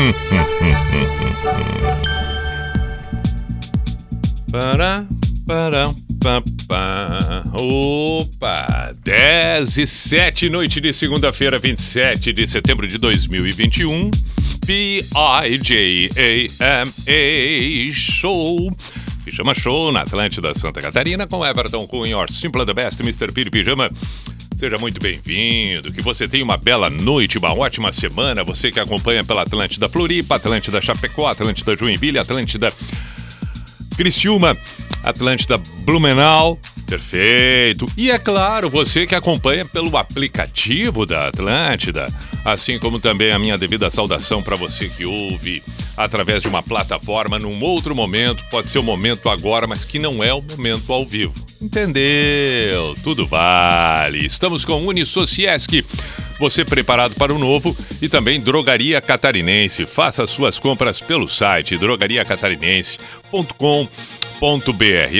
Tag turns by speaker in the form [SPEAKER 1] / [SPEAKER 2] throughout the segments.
[SPEAKER 1] Para, para, pa, pa. Opa! 10 e 7, noite de segunda-feira, 27 de setembro de 2021. P-I-J-A-M-A Show. Pijama Show na Atlântida Santa Catarina com Everton Cunha, Simple the Best, Mr. Piri Pijama. Seja muito bem-vindo, que você tenha uma bela noite, uma ótima semana. Você que acompanha pela Atlântida Floripa, Atlântida Chapecó, Atlântida Joinville, Atlântida Criciúma, Atlântida Blumenau. Perfeito. E é claro, você que acompanha pelo aplicativo da Atlântida, assim como também a minha devida saudação para você que ouve através de uma plataforma num outro momento, pode ser o momento agora, mas que não é o momento ao vivo. Entendeu? Tudo vale. Estamos com Unisociesc. Você preparado para o novo e também Drogaria Catarinense. Faça suas compras pelo site drogariacatarinense.com.br.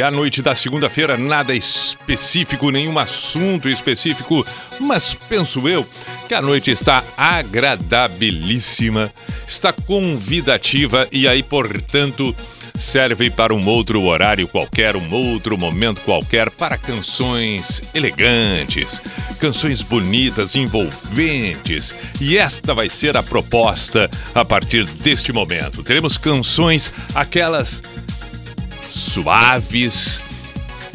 [SPEAKER 1] A noite da segunda-feira, nada específico, nenhum assunto específico, mas penso eu que a noite está agradabilíssima, está convidativa e aí, portanto, serve para um outro horário qualquer, um outro momento qualquer, para canções elegantes, canções bonitas, envolventes. E esta vai ser a proposta a partir deste momento. Teremos canções, aquelas suaves,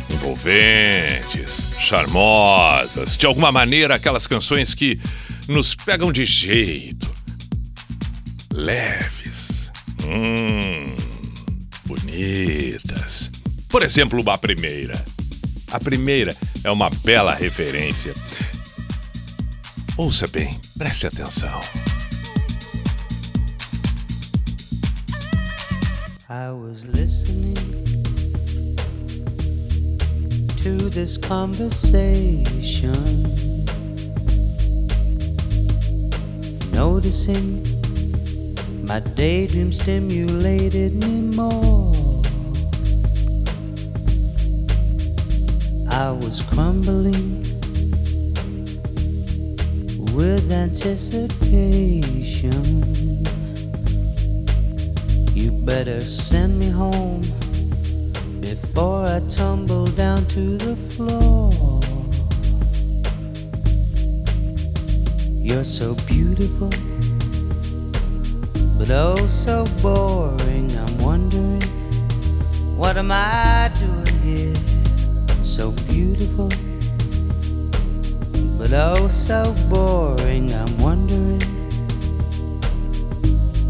[SPEAKER 1] envolventes, charmosas, de alguma maneira, aquelas canções que nos pegam de jeito, leves. Hum bonitas. Por exemplo, a primeira. A primeira é uma bela referência. Ouça bem, preste atenção.
[SPEAKER 2] I was listening to this conversation, noticing my daydream stimulated me more. I was crumbling with anticipation. You better send me home before I tumble down to the floor. You're so beautiful but oh so boring. I'm wondering, what am I doing here? So beautiful, but oh so boring. I'm wondering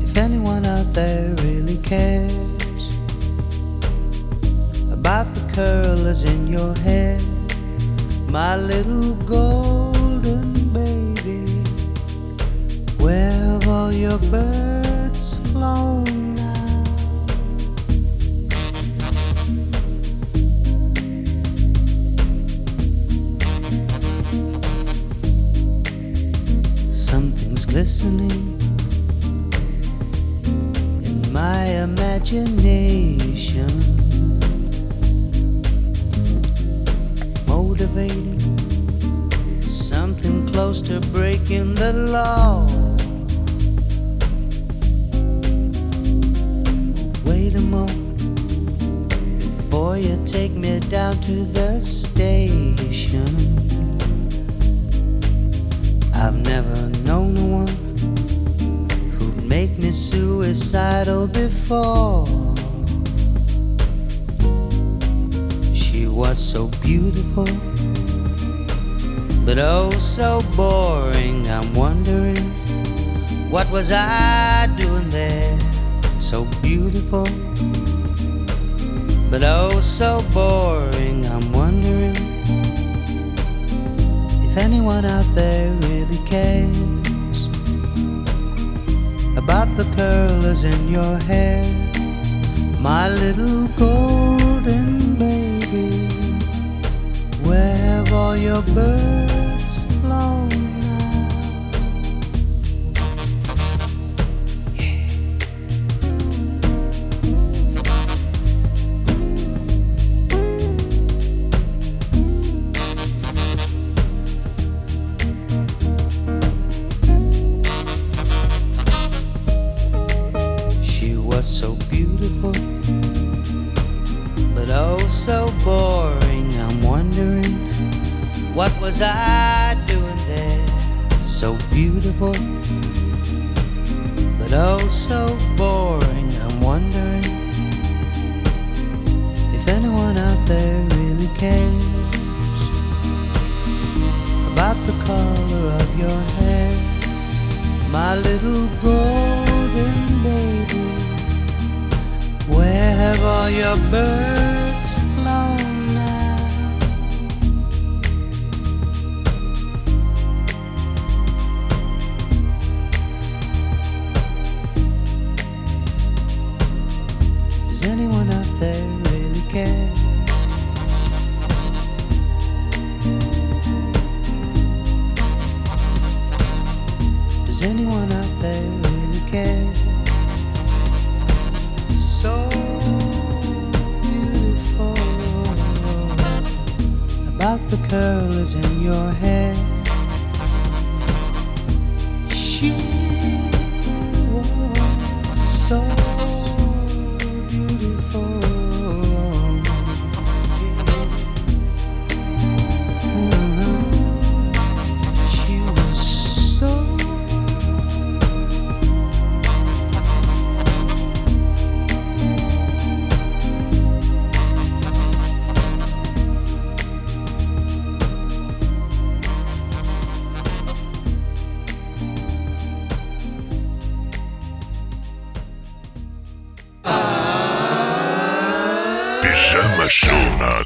[SPEAKER 2] if anyone out there curlers in your hair, my little golden baby. Where have all your birds flown now? Something's glistening in my imagination, something close to breaking the law. Wait a moment before you take me down to the station. I've never known one who'd make me suicidal before. She was so beautiful, but oh so boring. I'm wondering what was I doing there? So beautiful, but oh so boring. I'm wondering if anyone out there really cares about the curl curlers in your hair, my little golden baby. Where have all your birds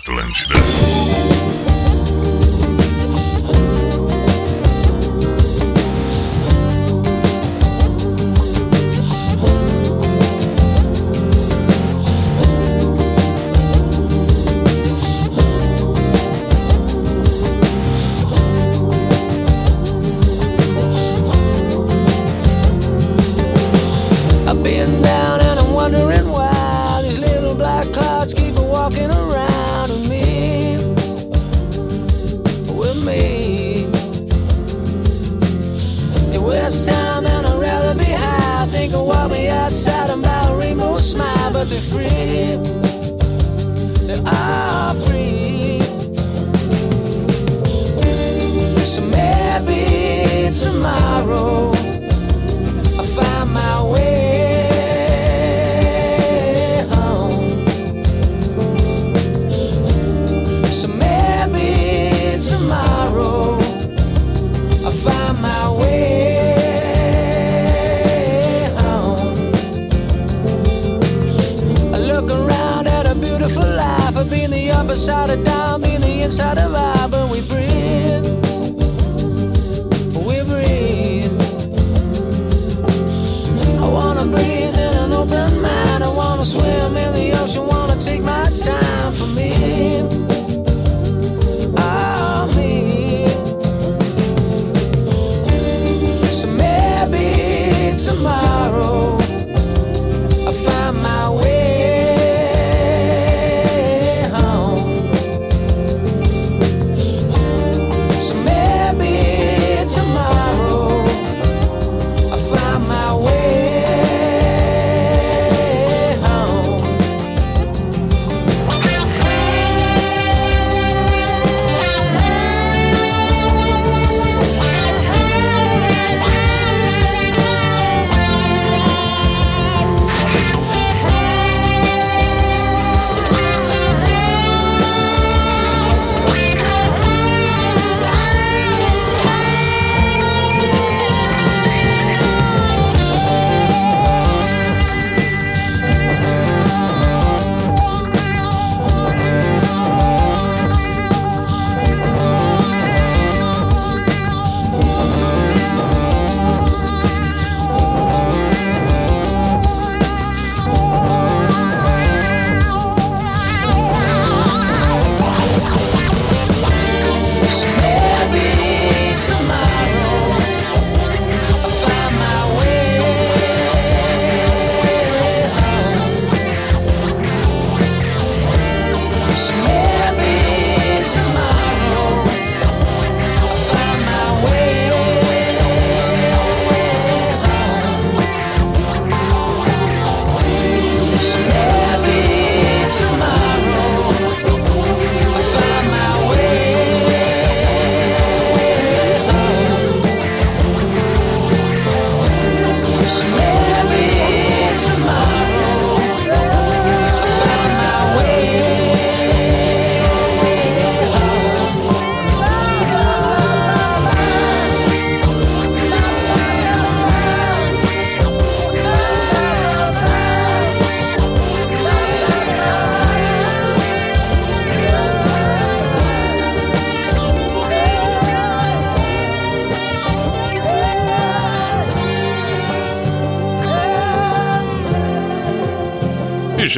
[SPEAKER 3] Atlântida.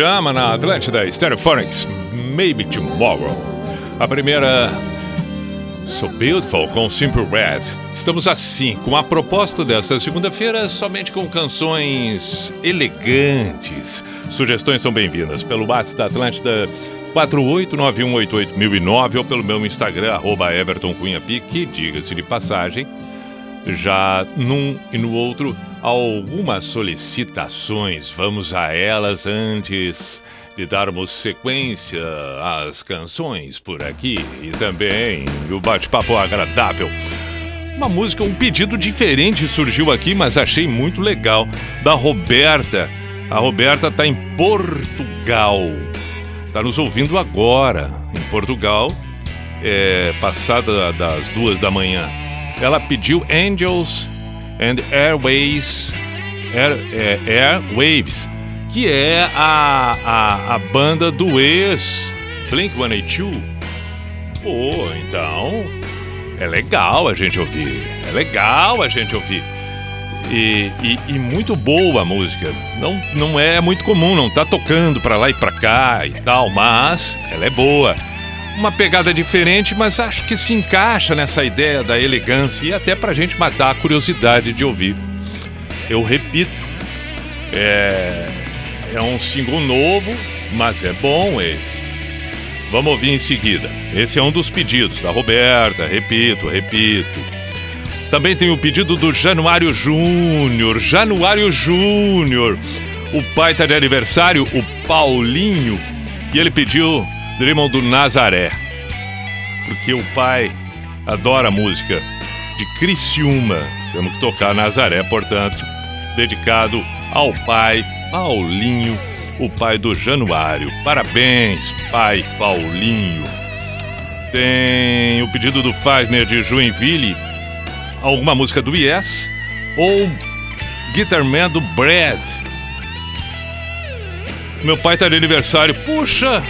[SPEAKER 1] Pijama na Atlântida Stereophonics, Maybe Tomorrow. A primeira, So Beautiful com Simple Red. Estamos assim, com a proposta desta segunda-feira, somente com canções elegantes. Sugestões são bem-vindas pelo WhatsApp da Atlântida 489188009 ou pelo meu Instagram, arroba Everton Cunha que, diga-se de passagem, já num e no outro algumas solicitações. Vamos a elas antes de darmos sequência às canções por aqui e também o bate-papo agradável. Uma música, um pedido diferente surgiu aqui, mas achei muito legal, da Roberta. A Roberta está em Portugal. Está nos ouvindo agora, em Portugal, é, passada das duas da manhã. Ela pediu Angels and Airways, Air, é, Airwaves, que é a, a, a banda do ex Blink-182. Pô, então é legal a gente ouvir, é legal a gente ouvir. E, e, e, muito boa a música. Não, não é muito comum, não tá tocando pra lá e pra cá e tal, mas ela é boa uma pegada diferente, mas acho que se encaixa nessa ideia da elegância e até pra gente matar a curiosidade de ouvir. Eu repito, é, é um single novo, mas é bom esse. Vamos ouvir em seguida. Esse é um dos pedidos da Roberta, repito, repito. Também tem o pedido do Januário Júnior. Januário Júnior. O pai está de aniversário, o Paulinho, e ele pediu Dreamam do Nazaré. Porque o pai adora a música de Criciúma. Temos que tocar Nazaré, portanto, dedicado ao pai Paulinho, o pai do Januário. Parabéns, pai Paulinho. Tem o pedido do Fagner de Joinville, alguma música do Yes ou Guitarman do Brad. Meu pai tá de aniversário. Puxa,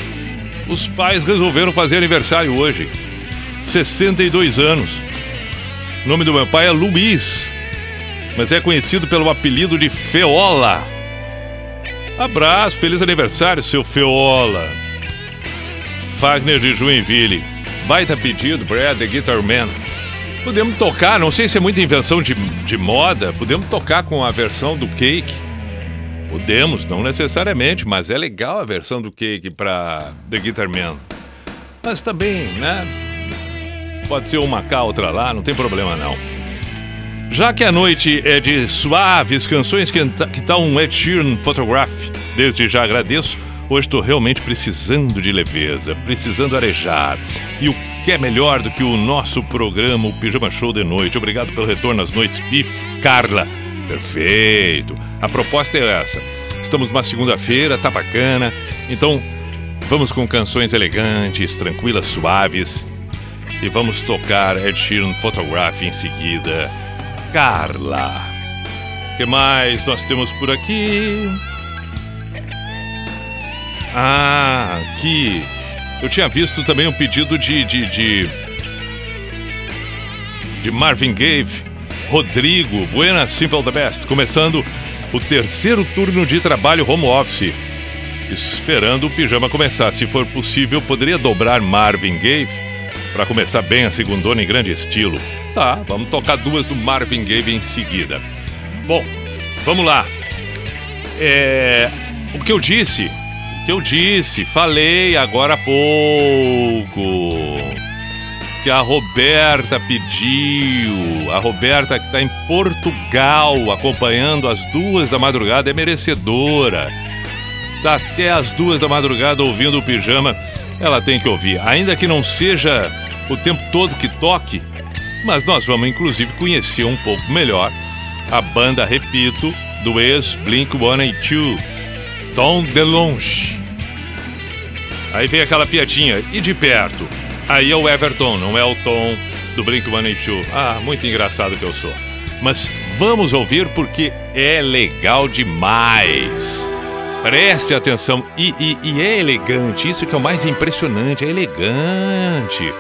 [SPEAKER 1] os pais resolveram fazer aniversário hoje. 62 anos. O nome do meu pai é Luiz, mas é conhecido pelo apelido de Feola. Abraço, feliz aniversário, seu Feola. Fagner de Joinville. Baita pedido, Brad, The Guitar Man. Podemos tocar, não sei se é muita invenção de, de moda, podemos tocar com a versão do Cake Podemos, não necessariamente, mas é legal a versão do Cake para The Guitar Man. Mas também, né? Pode ser uma cá, outra lá, não tem problema não. Já que a noite é de suaves canções, que, que tal um Ed Sheeran Photograph? Desde já agradeço. Hoje estou realmente precisando de leveza, precisando arejar. E o que é melhor do que o nosso programa, o Pijama Show de Noite? Obrigado pelo retorno às noites, Pi. Carla, Perfeito. A proposta é essa. Estamos numa segunda-feira, tá bacana. Então, vamos com canções elegantes, tranquilas, suaves. E vamos tocar Ed Sheeran Photograph em seguida. Carla. O que mais nós temos por aqui? Ah, aqui. Eu tinha visto também um pedido de, de, de, de Marvin Gaye Rodrigo, Buena Simple the Best, começando o terceiro turno de trabalho home office. Esperando o pijama começar. Se for possível, poderia dobrar Marvin Gaye para começar bem a segundona em grande estilo. Tá, vamos tocar duas do Marvin Gaye em seguida. Bom, vamos lá. É, o que eu disse, o que eu disse, falei agora há pouco que a Roberta pediu. A Roberta que está em Portugal acompanhando às duas da madrugada é merecedora. Tá até às duas da madrugada ouvindo o pijama, ela tem que ouvir, ainda que não seja o tempo todo que toque. Mas nós vamos inclusive conhecer um pouco melhor a banda, repito, do ex Blink 182, Tom DeLonge. Aí vem aquela piadinha e de perto. Aí é o Everton, não é o Tom do Blink-182. Ah, muito engraçado que eu sou. Mas vamos ouvir porque é legal demais. Preste atenção. E, e, e é elegante, isso que é o mais impressionante, é elegante.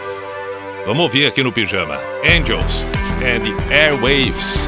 [SPEAKER 1] Vamos ouvir aqui no Pijama. Angels and
[SPEAKER 4] the Airwaves.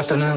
[SPEAKER 4] hasta.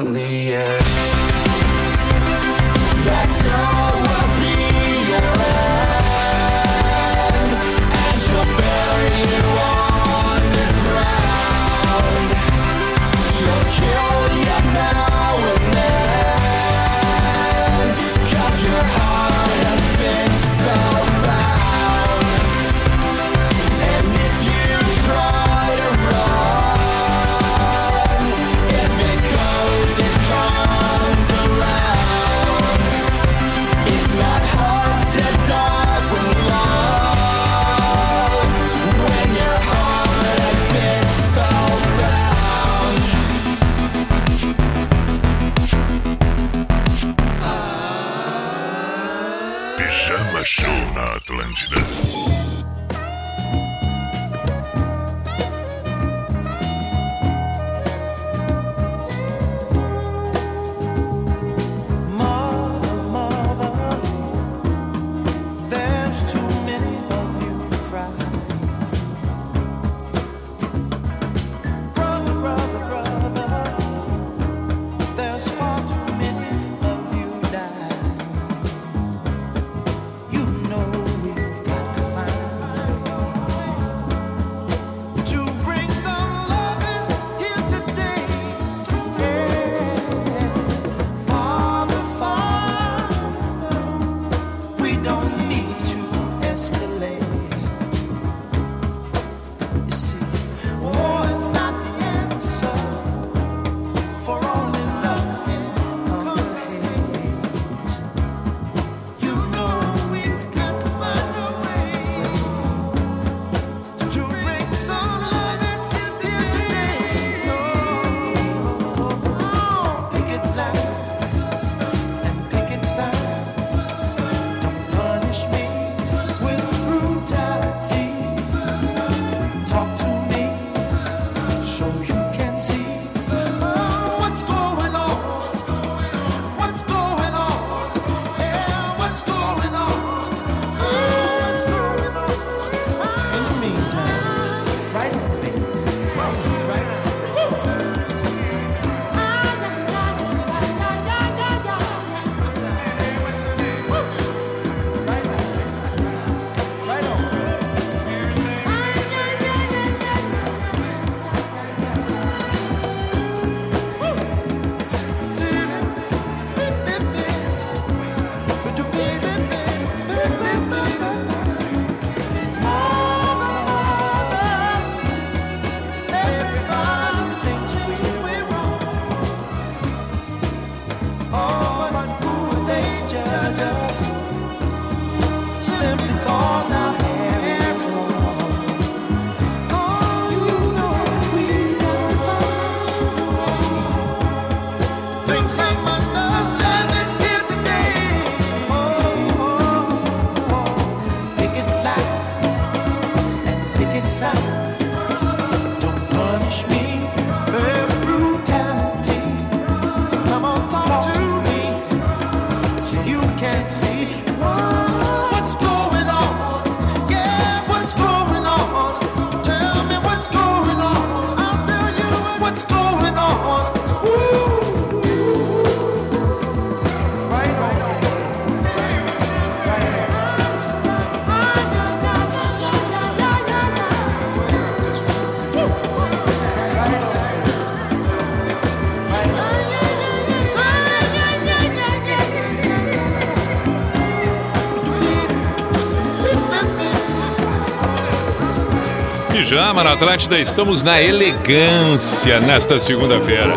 [SPEAKER 5] Pijama na Atlântida.
[SPEAKER 6] Estamos na elegância nesta segunda-feira.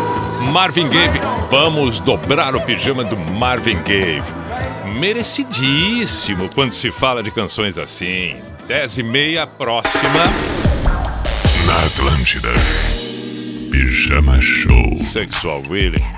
[SPEAKER 6] Marvin Gaye, vamos dobrar o pijama do Marvin Gaye. Merecidíssimo quando se fala de canções assim. 10 e meia, próxima.
[SPEAKER 7] Na Atlântida. Pijama Show.
[SPEAKER 6] Sexual Willing.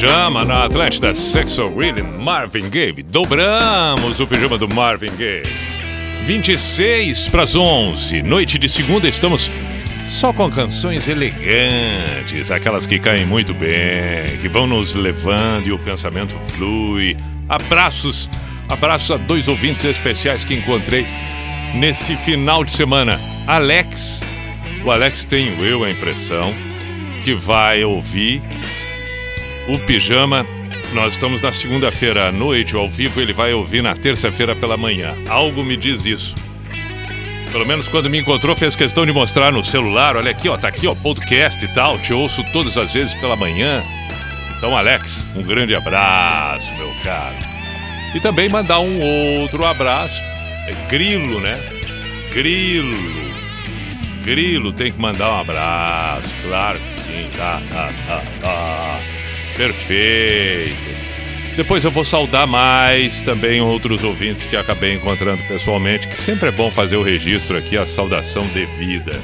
[SPEAKER 6] Pijama na Atlântida Sexual Rhythm Marvin Gaye. Dobramos o pijama do Marvin Gaye. 26 para as 11. Noite de segunda estamos só com canções elegantes, aquelas que caem muito bem, que vão nos levando e o pensamento flui. Abraços, abraços a dois ouvintes especiais que encontrei nesse final de semana. Alex, o Alex tenho eu a impressão que vai ouvir o Pijama. Nós estamos na segunda-feira à noite, ao vivo, ele vai ouvir na terça-feira pela manhã. Algo me diz isso. Pelo menos quando me encontrou, fez questão de mostrar no celular. Olha aqui, ó, tá aqui, ó, podcast e tal. Te ouço todas as vezes pela manhã.
[SPEAKER 1] Então, Alex, um grande abraço, meu caro. E também mandar um outro abraço. É Grilo, né? Grilo. Grilo tem que mandar um abraço, claro que sim. Ah, ah, ah, ah. Perfeito. Depois eu vou saudar mais também outros ouvintes que acabei encontrando pessoalmente, que sempre é bom fazer o registro aqui, a saudação devida.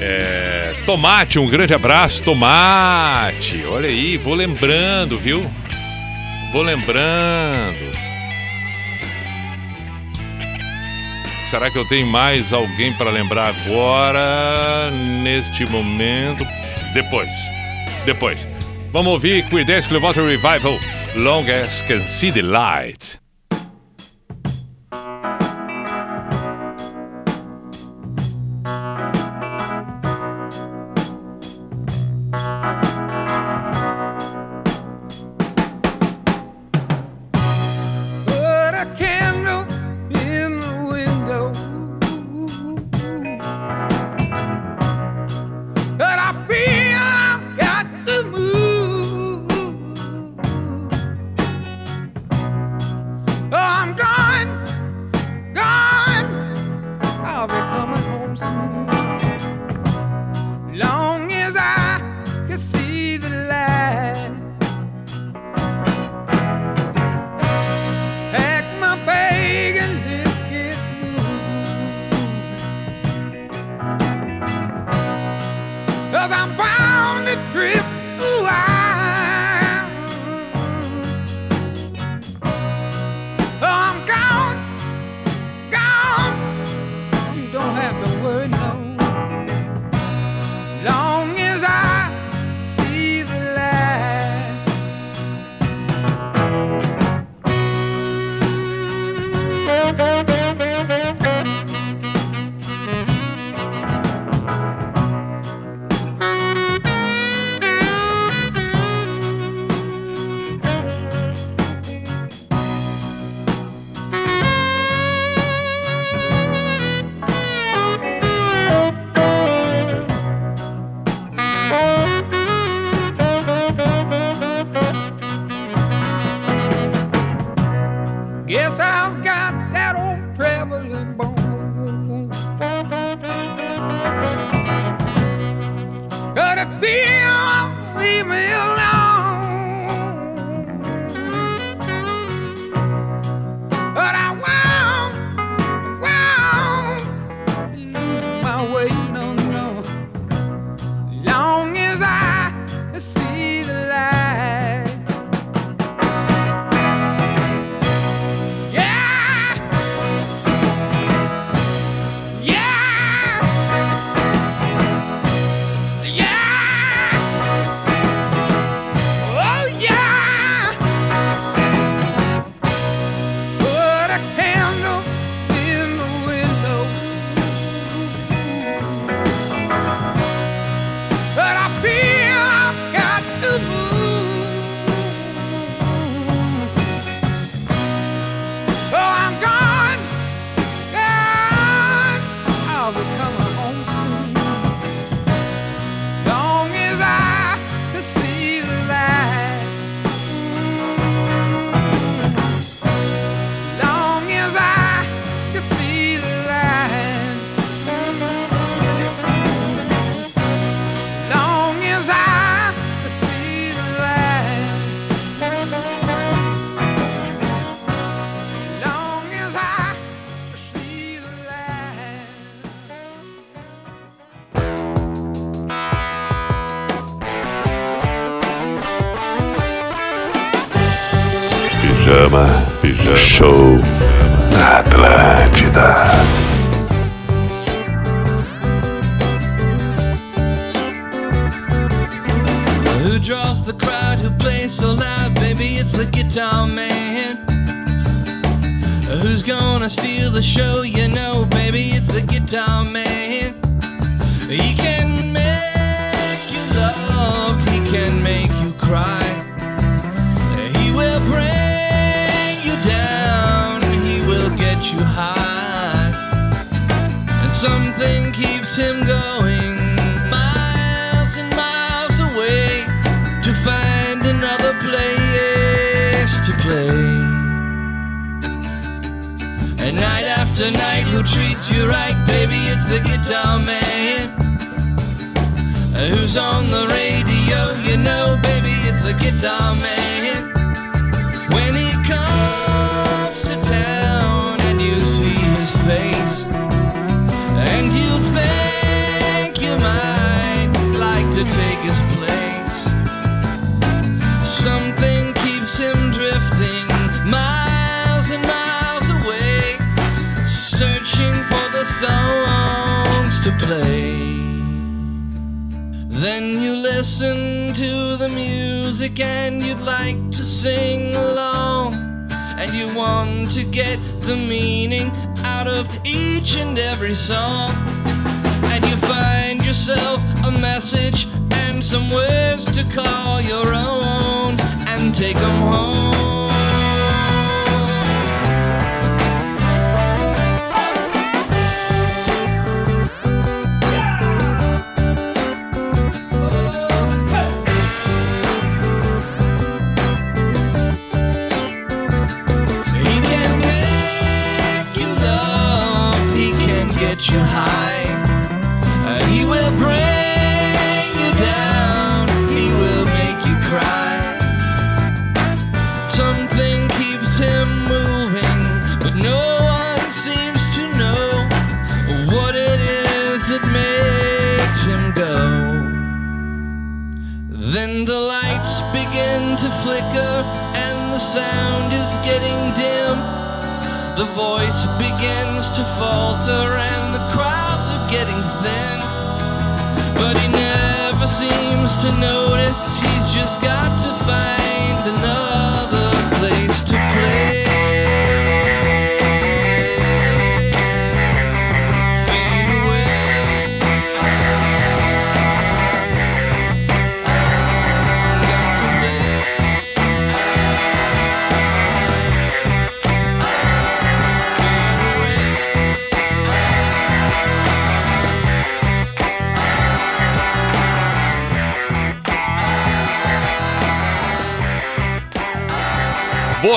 [SPEAKER 1] É... Tomate, um grande abraço, Tomate. Olha aí, vou lembrando, viu? Vou lembrando. Será que eu tenho mais alguém para lembrar agora, neste momento? Depois. Depois. Vamos ouvir Creedence Clearwater Revival,
[SPEAKER 8] Long as Can See the Light.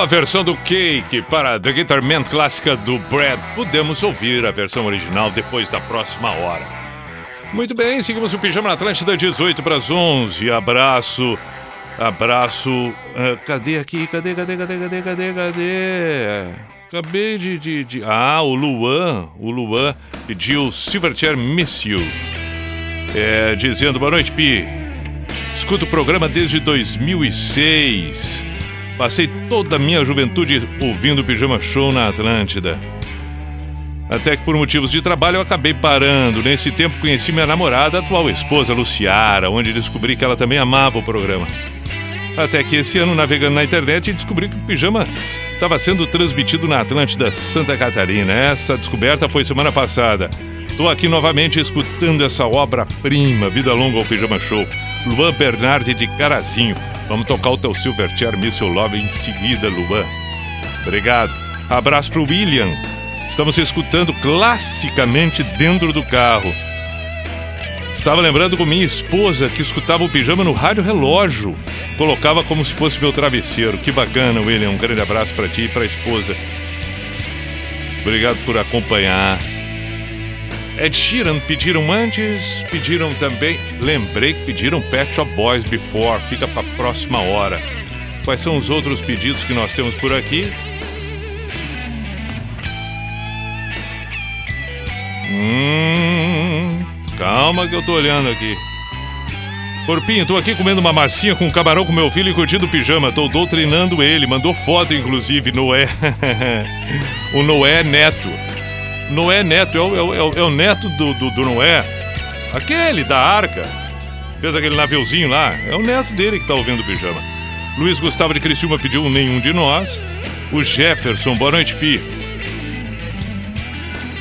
[SPEAKER 1] Boa versão do Cake para The Guitar Man clássica do Brad. Podemos ouvir a versão original depois da próxima hora. Muito bem, seguimos o Pijama na Atlântida, 18 para as 11. Abraço, abraço. ah, cadê aqui? Cadê, cadê, cadê, cadê, cadê, cadê? Acabei de, de, de- Ah, o Luan. O Luan pediu Silverchair Miss You. É, dizendo, boa noite, Pi. Escuto o programa desde 2006. Passei toda a minha juventude ouvindo o Pijama Show na Atlântida. Até que por motivos de trabalho eu acabei parando. Nesse tempo conheci minha namorada, atual esposa Luciara, onde descobri que ela também amava o programa. Até que esse ano, navegando na internet, descobri que o Pijama estava sendo transmitido na Atlântida Santa Catarina. Essa descoberta foi semana passada. Estou aqui novamente escutando essa obra-prima, Vida Longa ao Pijama Show. Luan Bernardi de Carazinho. Vamos tocar o teu Silverchair Missile Love em seguida, Luan. Obrigado. Abraço pro William. Estamos escutando classicamente dentro do carro. Estava lembrando com minha esposa que escutava o pijama no rádio relógio. Colocava como se fosse meu travesseiro. Que bacana, William. Um grande abraço para ti e para a esposa. Obrigado por acompanhar. Ed Sheeran pediram antes, pediram também. Lembrei que pediram Pet Shop Boys Before. Fica para próxima hora. Quais são os outros pedidos que nós temos por aqui? Hum, calma que eu tô olhando aqui. Corpinho, tô aqui comendo uma massinha com camarão com meu filho e curtindo pijama. Tô doutrinando ele, mandou foto inclusive, Noé. o Noé Neto. Noé Neto, é o, é o- é o- é o neto do, do, do Noé. Aquele da arca. Fez aquele naviozinho lá. É o neto dele que tá ouvindo o pijama. Luiz Gustavo de Criciúma pediu um nenhum de nós. O Jefferson, boa noite, Pi.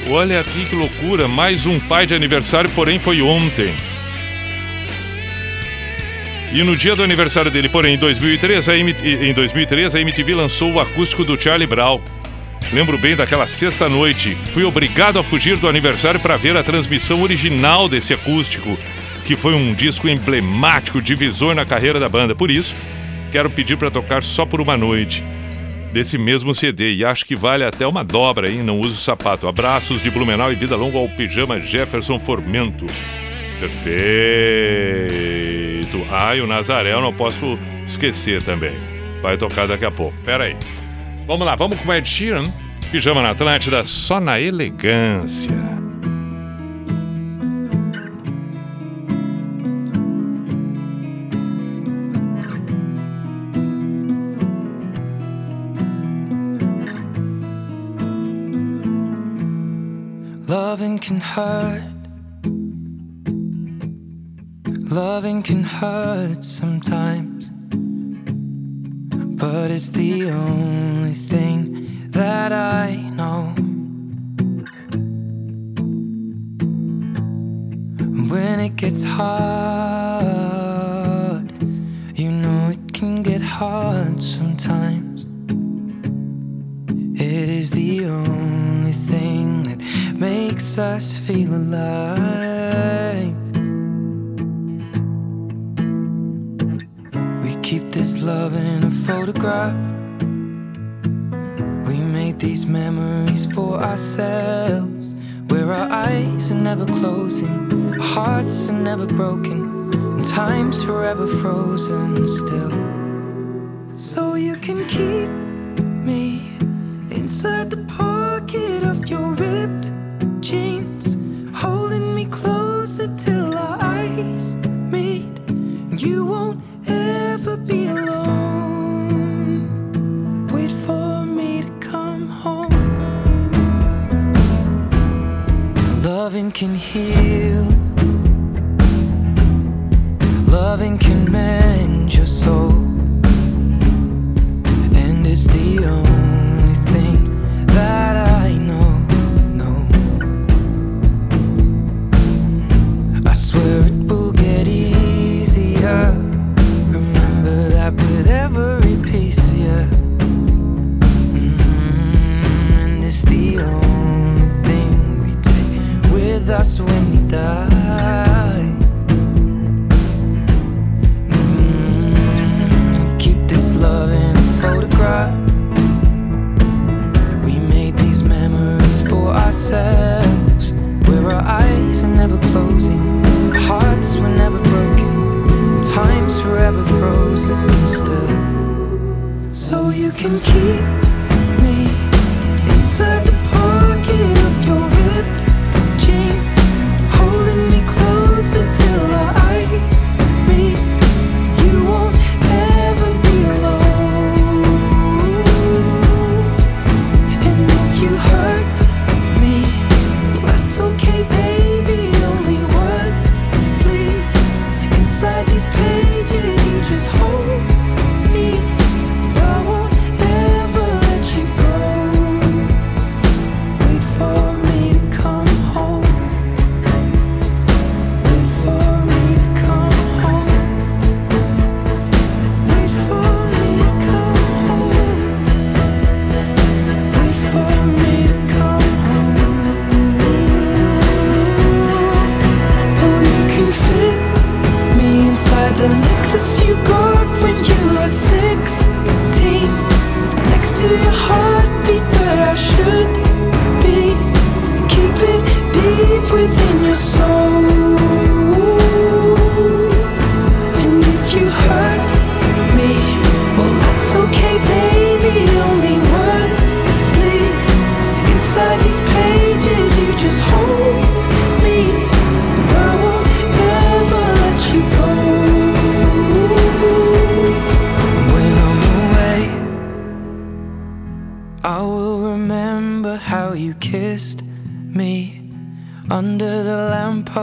[SPEAKER 1] Olha aqui que loucura, mais um pai de aniversário, porém foi ontem. E no dia do aniversário dele, porém, em 2003, a MT em 2003, a MTV lançou o acústico do Charlie Brown. Lembro bem daquela sexta noite. Fui obrigado a fugir do aniversário para ver a transmissão original desse acústico, que foi um disco emblemático, divisor na carreira da banda. Por isso, quero pedir para tocar só por uma noite. desse mesmo CD e acho que vale até uma dobra aí, não uso sapato. Abraços de Blumenau e vida longa ao pijama Jefferson Formento. Perfeito. Ah, e o Nazaré eu não posso esquecer também. Vai tocar daqui a pouco. Pera aí. Vamos lá, vamos com Ed Sheeran. Pijama na Atlântida, só na elegância.
[SPEAKER 9] Loving can hurt. Loving can hurt sometimes. But it's the only thing that I know. When it gets hard, you know it can get hard sometimes. It is the only thing that makes us feel alive. Love in a photograph. We made these memories for ourselves. Where our eyes are never closing, our hearts are never broken, and time's forever frozen still. So you can keep me inside the pocket can heal. Loving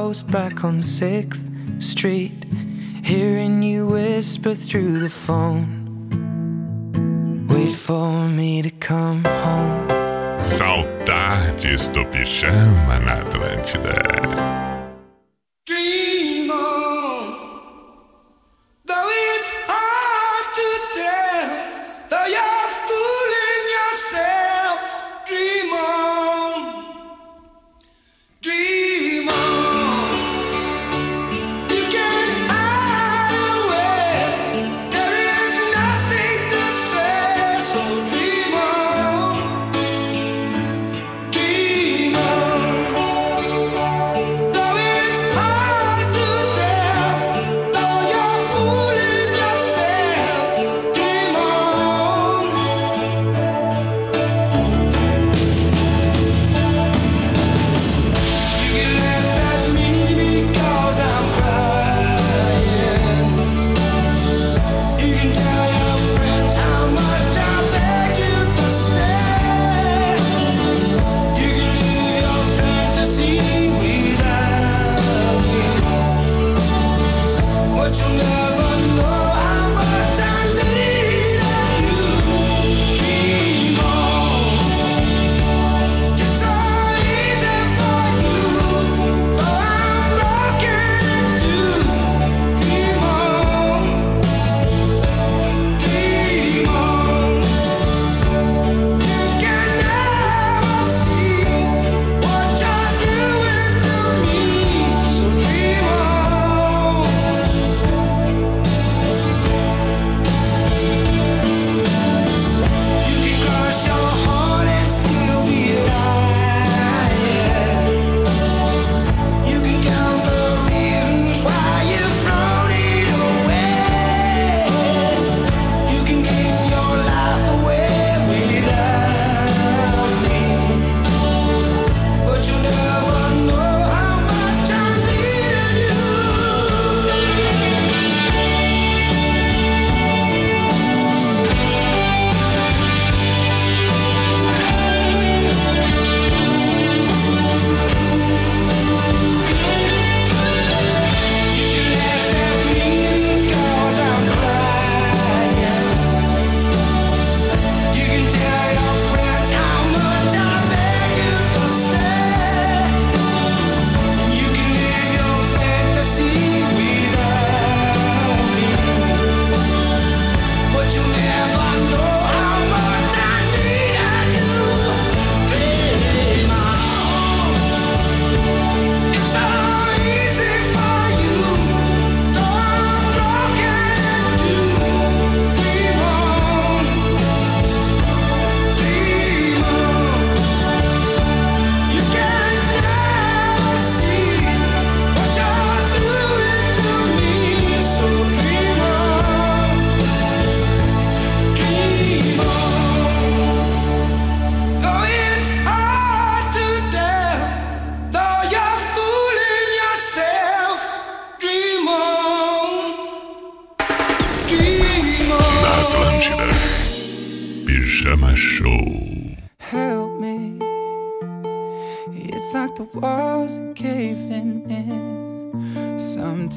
[SPEAKER 9] lamppost back on 6th Street, hearing you whisper through the phone. Wait for me to come home.
[SPEAKER 7] Saudades do pijama na Atlântida.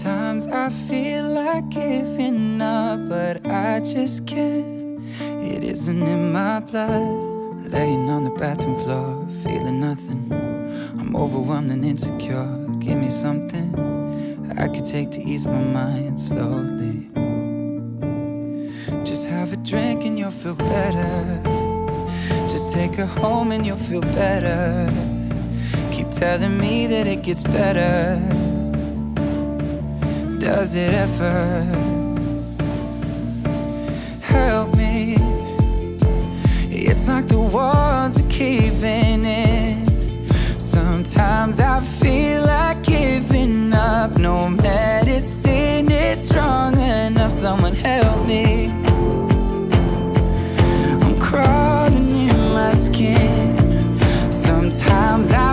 [SPEAKER 9] Sometimes I feel like giving up, but I just can't. It isn't in my blood. Laying on the bathroom floor, feeling nothing. I'm overwhelmed and insecure. Give me something I could take to ease my mind slowly. Just have a drink and you'll feel better. Just take her home and you'll feel better. Keep telling me that it gets better. Does it ever? Help me. It's like the walls are caving in. Sometimes I feel like giving up. No medicine is strong enough. Someone help me. I'm crawling in my skin. Sometimes I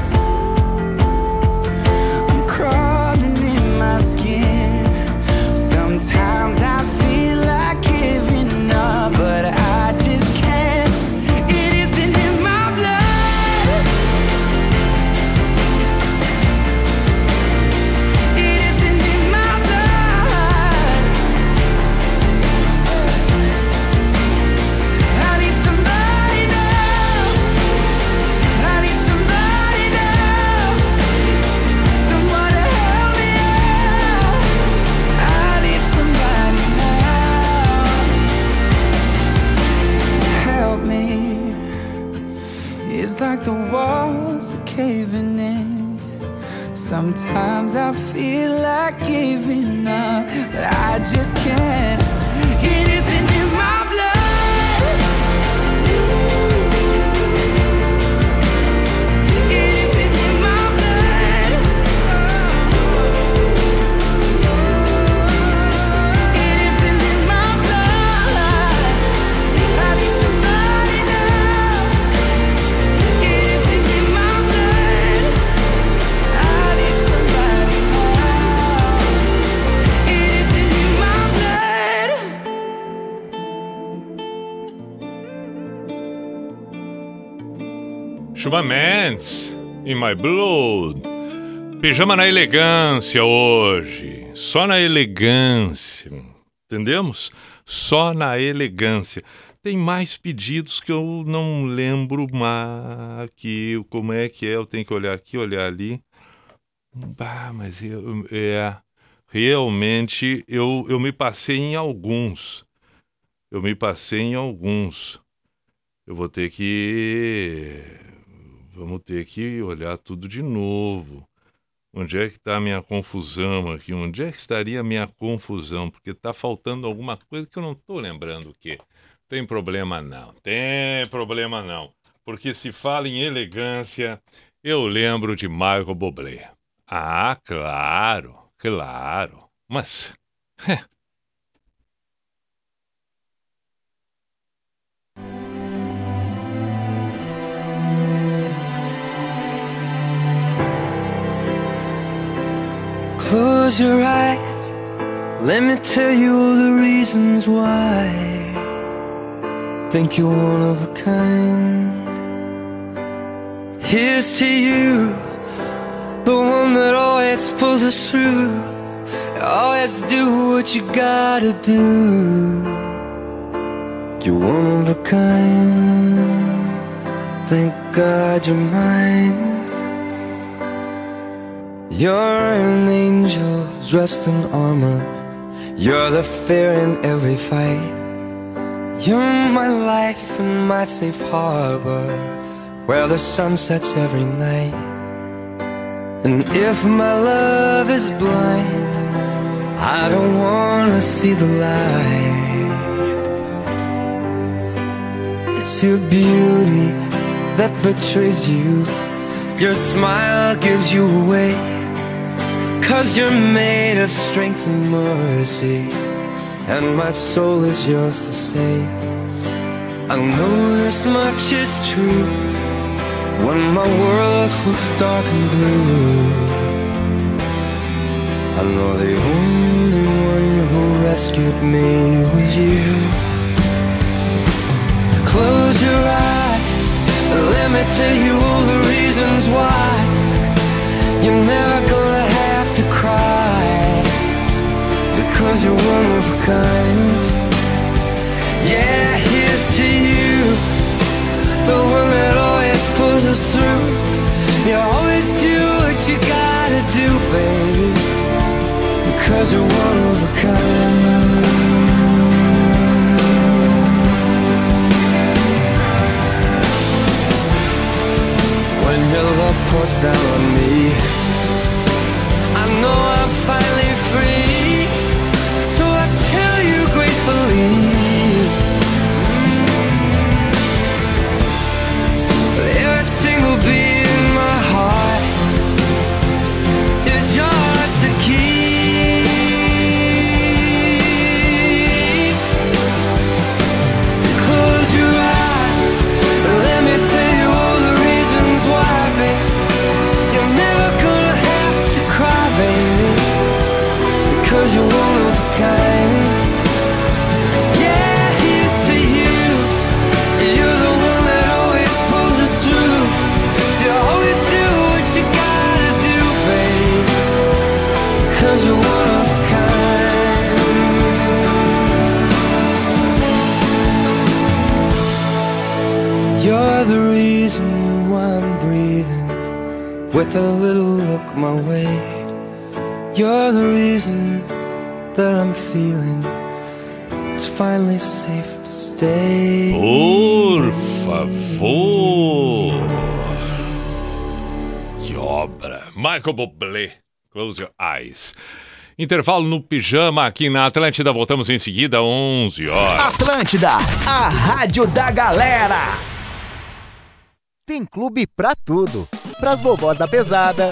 [SPEAKER 9] Sometimes I feel like giving up, but I just can't.
[SPEAKER 1] Chuma Mans, In My Blood. Pijama na elegância hoje. Só na elegância. Entendemos? Só na elegância. Tem mais pedidos que eu não lembro mais. Como é que é? Eu tenho que olhar aqui, olhar ali. Bah, mas eu, é. Realmente eu, eu me passei em alguns. Eu me passei em alguns. Eu vou ter que. Vamos ter que olhar tudo de novo. Onde é que está a minha confusão aqui? Onde é que estaria a minha confusão? Porque está faltando alguma coisa que eu não estou lembrando o quê. Tem problema não, tem problema não. Porque se fala em elegância, eu lembro de Michael Bublé. Ah, claro, claro. Mas.
[SPEAKER 3] Close your eyes. Let me tell you all the reasons why. Think you're one of a kind. Here's to you, the one that always pulls us through. Always do what you gotta do. You're one of a kind. Thank God you're mine. You're an angel dressed in armor. You're the fear in every fight. You're my life and my safe harbor where the sun sets every night. And if my love is blind, I don't wanna see the light. It's your beauty that betrays you. Your smile gives you away. Cause you're made of strength and mercy. And my soul is yours to save. I know this much is true. When my world was dark and blue, I know the only one who rescued me was you. Close your eyes, let me tell you all the reasons why you're never gonna because you're one of a kind. Yeah, here's to you, the one that always pulls us through. You always do what you gotta do, baby, because you're one of a kind. When your love pours down on me, I know I'm finally
[SPEAKER 1] Michael Bublé. Close your eyes. Intervalo no pijama aqui na Atlântida. Voltamos em seguida, 11 horas.
[SPEAKER 10] Atlântida, a rádio da galera. Tem clube pra tudo. Pras vovós da pesada,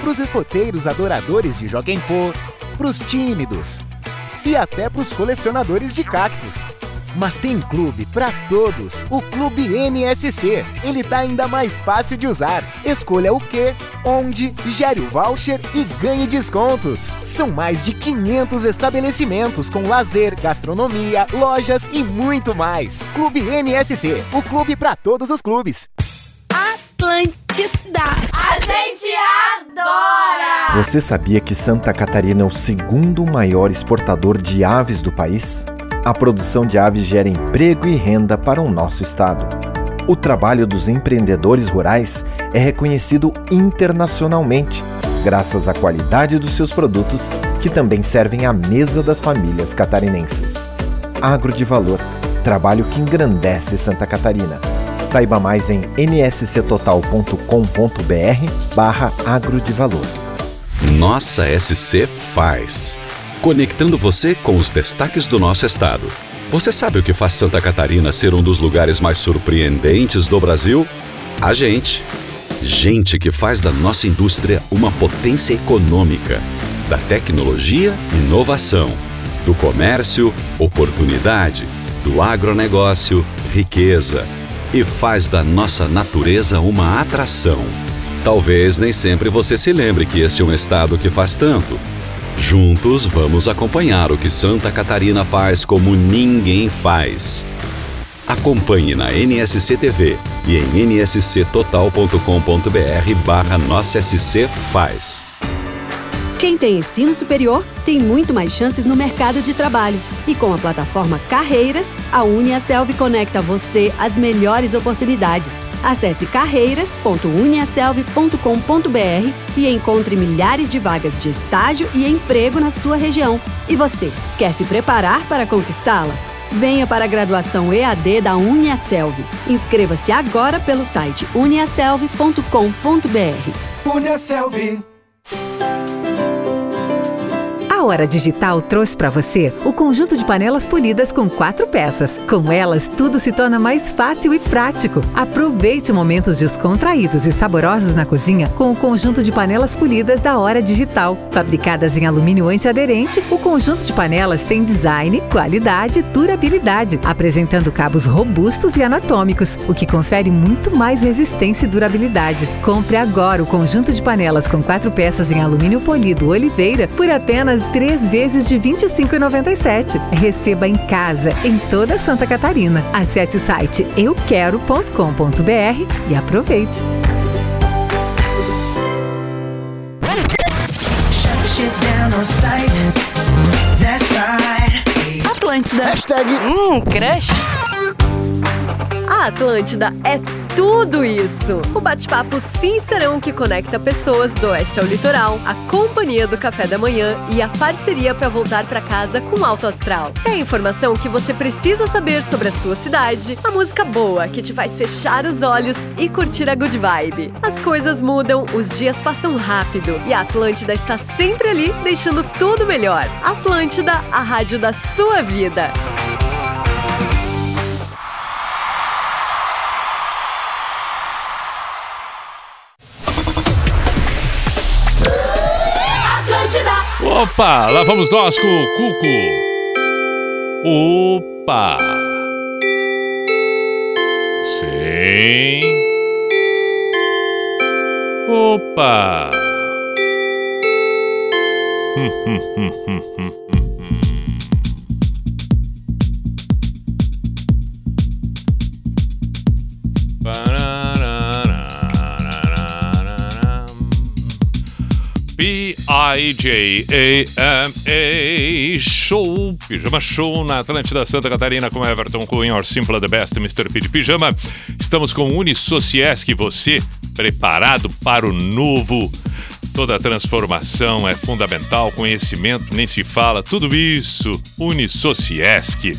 [SPEAKER 10] pros escoteiros adoradores de Joguem Pô, pros tímidos e até pros colecionadores de cactos. Mas tem clube pra todos, o Clube NSC. Ele tá ainda mais fácil de usar. Escolha o que, onde, gere o voucher e ganhe descontos. São mais de 500 estabelecimentos com lazer, gastronomia, lojas e muito mais. Clube NSC, o clube pra todos os clubes.
[SPEAKER 11] Atlântida. A gente adora!
[SPEAKER 12] Você sabia que Santa Catarina é o segundo maior exportador de aves do país? A produção de aves gera emprego e renda para o nosso estado. O trabalho dos empreendedores rurais é reconhecido internacionalmente, graças à qualidade dos seus produtos, que também servem à mesa das famílias catarinenses. Agro de Valor trabalho que engrandece Santa Catarina. Saiba mais em nsctotal.com.br barra agro de valor.
[SPEAKER 13] Nossa SC faz. Conectando você com os destaques do nosso estado. Você sabe o que faz Santa Catarina ser um dos lugares mais surpreendentes do Brasil? A gente. Gente que faz da nossa indústria uma potência econômica, da tecnologia, inovação, do comércio, oportunidade, do agronegócio, riqueza e faz da nossa natureza uma atração. Talvez nem sempre você se lembre que este é um estado que faz tanto. Juntos vamos acompanhar o que Santa Catarina faz como ninguém faz. Acompanhe na NSC TV e em nsctotal.com.br barra Nossa SC Faz.
[SPEAKER 14] Quem tem ensino superior tem muito mais chances no mercado de trabalho. E com a plataforma Carreiras, a Uniaselv conecta você às melhores oportunidades. Acesse carreiras.uniaselv.com.br e encontre milhares de vagas de estágio e emprego na sua região. E você, quer se preparar para conquistá-las? Venha para a graduação EAD da Uniaselv. Inscreva-se agora pelo site uniaselv.com.br.
[SPEAKER 9] Uniaselv.
[SPEAKER 15] Hora Digital trouxe para você o conjunto de panelas polidas com quatro peças. Com elas, tudo se torna mais fácil e prático. Aproveite momentos descontraídos e saborosos na cozinha com o conjunto de panelas polidas da Hora Digital. Fabricadas em alumínio antiaderente, o conjunto de panelas tem design, qualidade e durabilidade, apresentando cabos robustos e anatômicos, o que confere muito mais resistência e durabilidade. Compre agora o conjunto de panelas com quatro peças em alumínio polido Oliveira por apenas três vezes de R$ 25,97. Receba em casa, em toda Santa Catarina. Acesse o site euquero.com.br e aproveite.
[SPEAKER 16] Atlântida.
[SPEAKER 10] Hashtag
[SPEAKER 16] Hum, crush. A Atlântida é tudo isso. O bate-papo sincerão que conecta pessoas do oeste ao litoral, a companhia do café da manhã e a parceria para voltar para casa com alto astral. É a informação que você precisa saber sobre a sua cidade, a música boa que te faz fechar os olhos e curtir a good vibe. As coisas mudam, os dias passam rápido e a Atlântida está sempre ali deixando tudo melhor. Atlântida, a rádio da sua vida.
[SPEAKER 1] Opa, lá vamos nós com o Cuco. Opa. Sim. Opa. Hum, hum, hum, hum, hum. P-I-J-A-M-A Show, Pijama Show na Atlântida Santa Catarina com Everton Cunha, Or Simple the Best, Mr. P de Pijama. Estamos com Unisociesc, você preparado para o novo. Toda transformação é fundamental, conhecimento nem se fala, tudo isso, Unisociesc.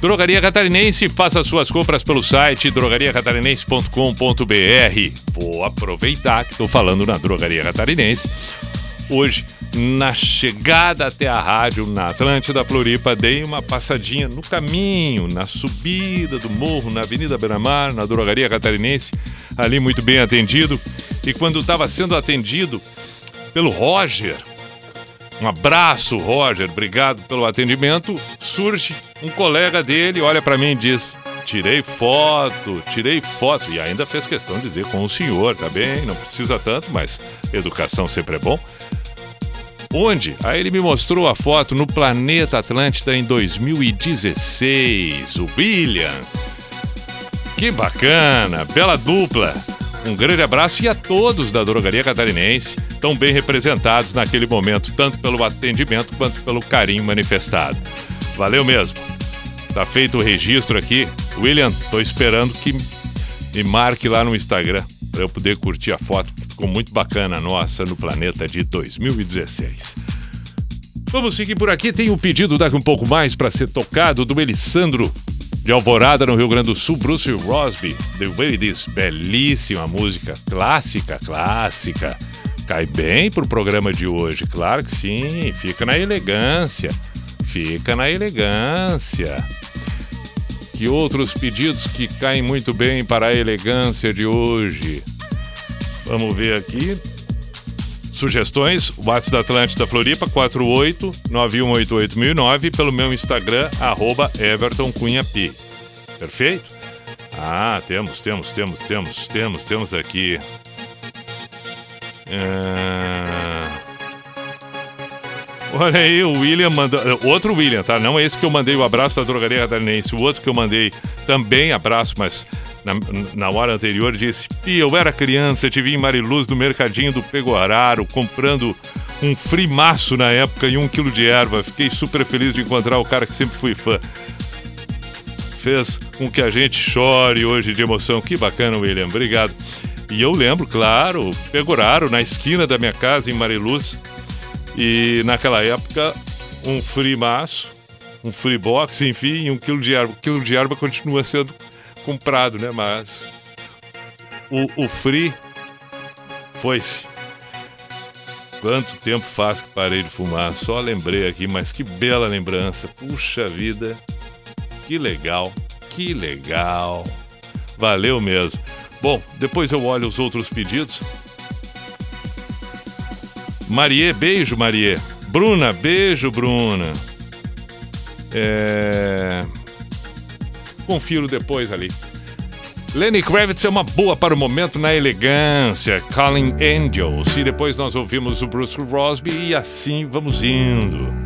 [SPEAKER 1] Drogaria Catarinense, faça suas compras pelo site drogariacatarinense.com.br. Vou aproveitar que estou falando na Drogaria Catarinense. Hoje, na chegada até a rádio na Atlântida Floripa, dei uma passadinha no caminho, na subida do morro, na Avenida Beira-Mar, na Drogaria Catarinense, ali muito bem atendido. E quando estava sendo atendido pelo Roger, um abraço, Roger, obrigado pelo atendimento. Surge um colega dele, olha para mim e diz: Tirei foto, tirei foto. E ainda fez questão de dizer com o senhor, tá bem? Não precisa tanto, mas educação sempre é bom. Onde? Aí ele me mostrou a foto no Planeta Atlântida em 2016. O William. Que bacana, bela dupla. Um grande abraço e a todos da Drogaria Catarinense, tão bem representados naquele momento, tanto pelo atendimento quanto pelo carinho manifestado. Valeu mesmo. Tá feito o registro aqui. William, tô esperando que me marque lá no Instagram para eu poder curtir a foto. Ficou muito bacana a nossa no Planeta de 2016. Vamos seguir por aqui. Tem um pedido daqui um pouco mais para ser tocado do Elissandro de Alvorada, no Rio Grande do Sul, Bruce Rosby, The Way It Is. Belíssima música, clássica, clássica. Cai bem pro programa de hoje, claro que sim. Fica na elegância, fica na elegância. Que outros pedidos que caem muito bem para a elegância de hoje? Vamos ver aqui. Sugestões, WhatsApp da Atlântida Floripa, 48-9188009, pelo meu Instagram, arroba Everton Cunha P. Perfeito? Ah, temos, temos, temos, temos, temos, temos aqui. Ah, Olha aí, o William mandou. Outro William, tá? Não esse que eu mandei o abraço da drogaria catarinense. O outro que eu mandei também abraço, mas na, na hora anterior disse: Pia, eu era criança, eu te vi em Mariluz no mercadinho do Pegoraro comprando um frimaço na época e um quilo de erva. Fiquei super feliz de encontrar o cara que sempre fui fã. Fez com que a gente chore hoje de emoção. Que bacana, William. Obrigado. E eu lembro, claro, Pegoraro na esquina da minha casa em Mariluz. E naquela época, um frimaço,
[SPEAKER 9] um free box, enfim, um quilo de erva. O quilo de erva continua sendo comprado, né? Mas o, o Free foi-se. Quanto tempo faz que parei de fumar? Só lembrei aqui, mas que bela lembrança. Puxa vida, que legal, que legal. Valeu mesmo. Bom, depois eu olho os outros pedidos. Marie, beijo, Marie. Bruna, beijo, Bruna. É confiro depois ali. Lenny Kravitz é uma boa para o momento na elegância, Calling Angels. E depois nós ouvimos o Bruce Crosby e assim vamos indo.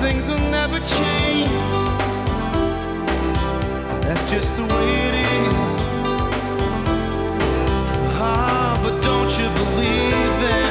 [SPEAKER 4] Things will never change. That's just the way it is. Ah, but don't you believe them?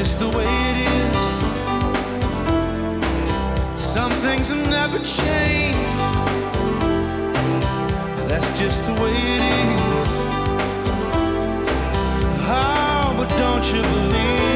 [SPEAKER 4] Just the way it is. Some things will never change. That's just the way it is. Oh, but don't you believe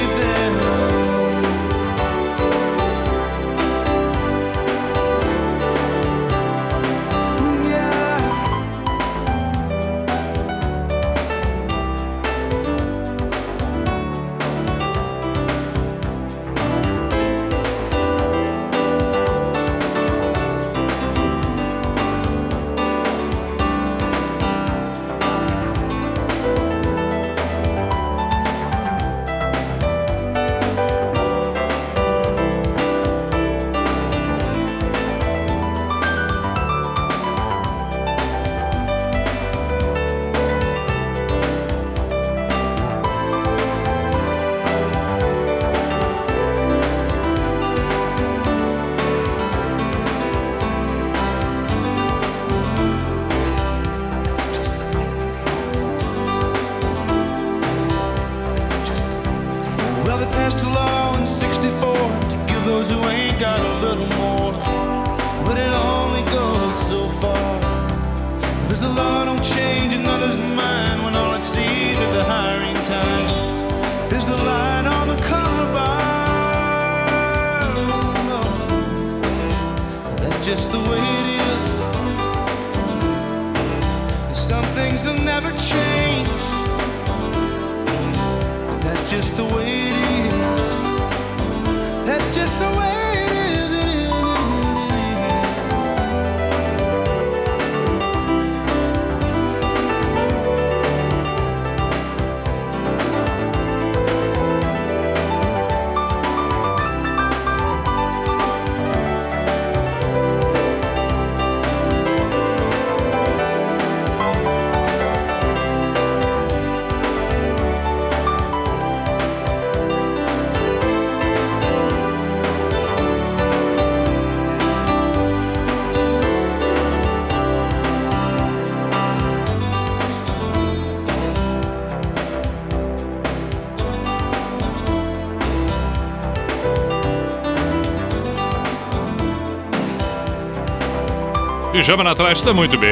[SPEAKER 1] Pijama na Atlântida, muito bem.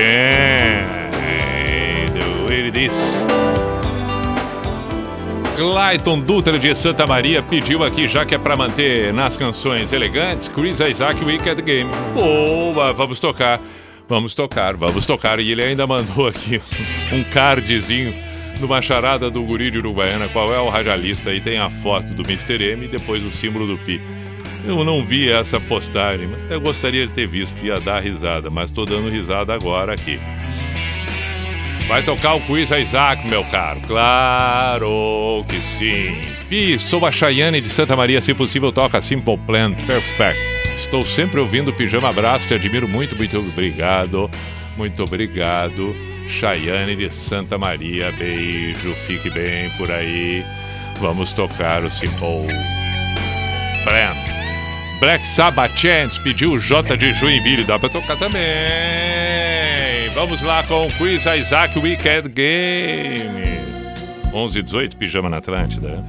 [SPEAKER 1] It is. Clayton Dutra de Santa Maria pediu aqui, já que é pra manter nas canções elegantes, Chris Isaac Wicked Game. Boa, vamos tocar. Vamos tocar, vamos tocar. E ele ainda mandou aqui um cardzinho numa charada do guri de Uruguaiana. Qual é o radialista? E tem a foto do Mr. M e depois o símbolo do Pi. Eu não vi essa postagem, eu gostaria de ter visto, ia dar risada, mas tô dando risada agora aqui. Vai tocar o quiz a Isaac, meu caro? Claro que sim. Pi, sou a Chayane de Santa Maria, se possível toca Simple Plan, perfect. Estou sempre ouvindo Pijama Abraço, te admiro muito, muito obrigado. Muito obrigado. Chayane de Santa Maria, beijo, fique bem por aí. Vamos tocar o Simple Plan. Black Sabbath Chance pediu o J de Joinville, dá pra tocar também. Vamos lá com o quiz Isaac Weekend Game. 11 e 18, pijama na Atlântida.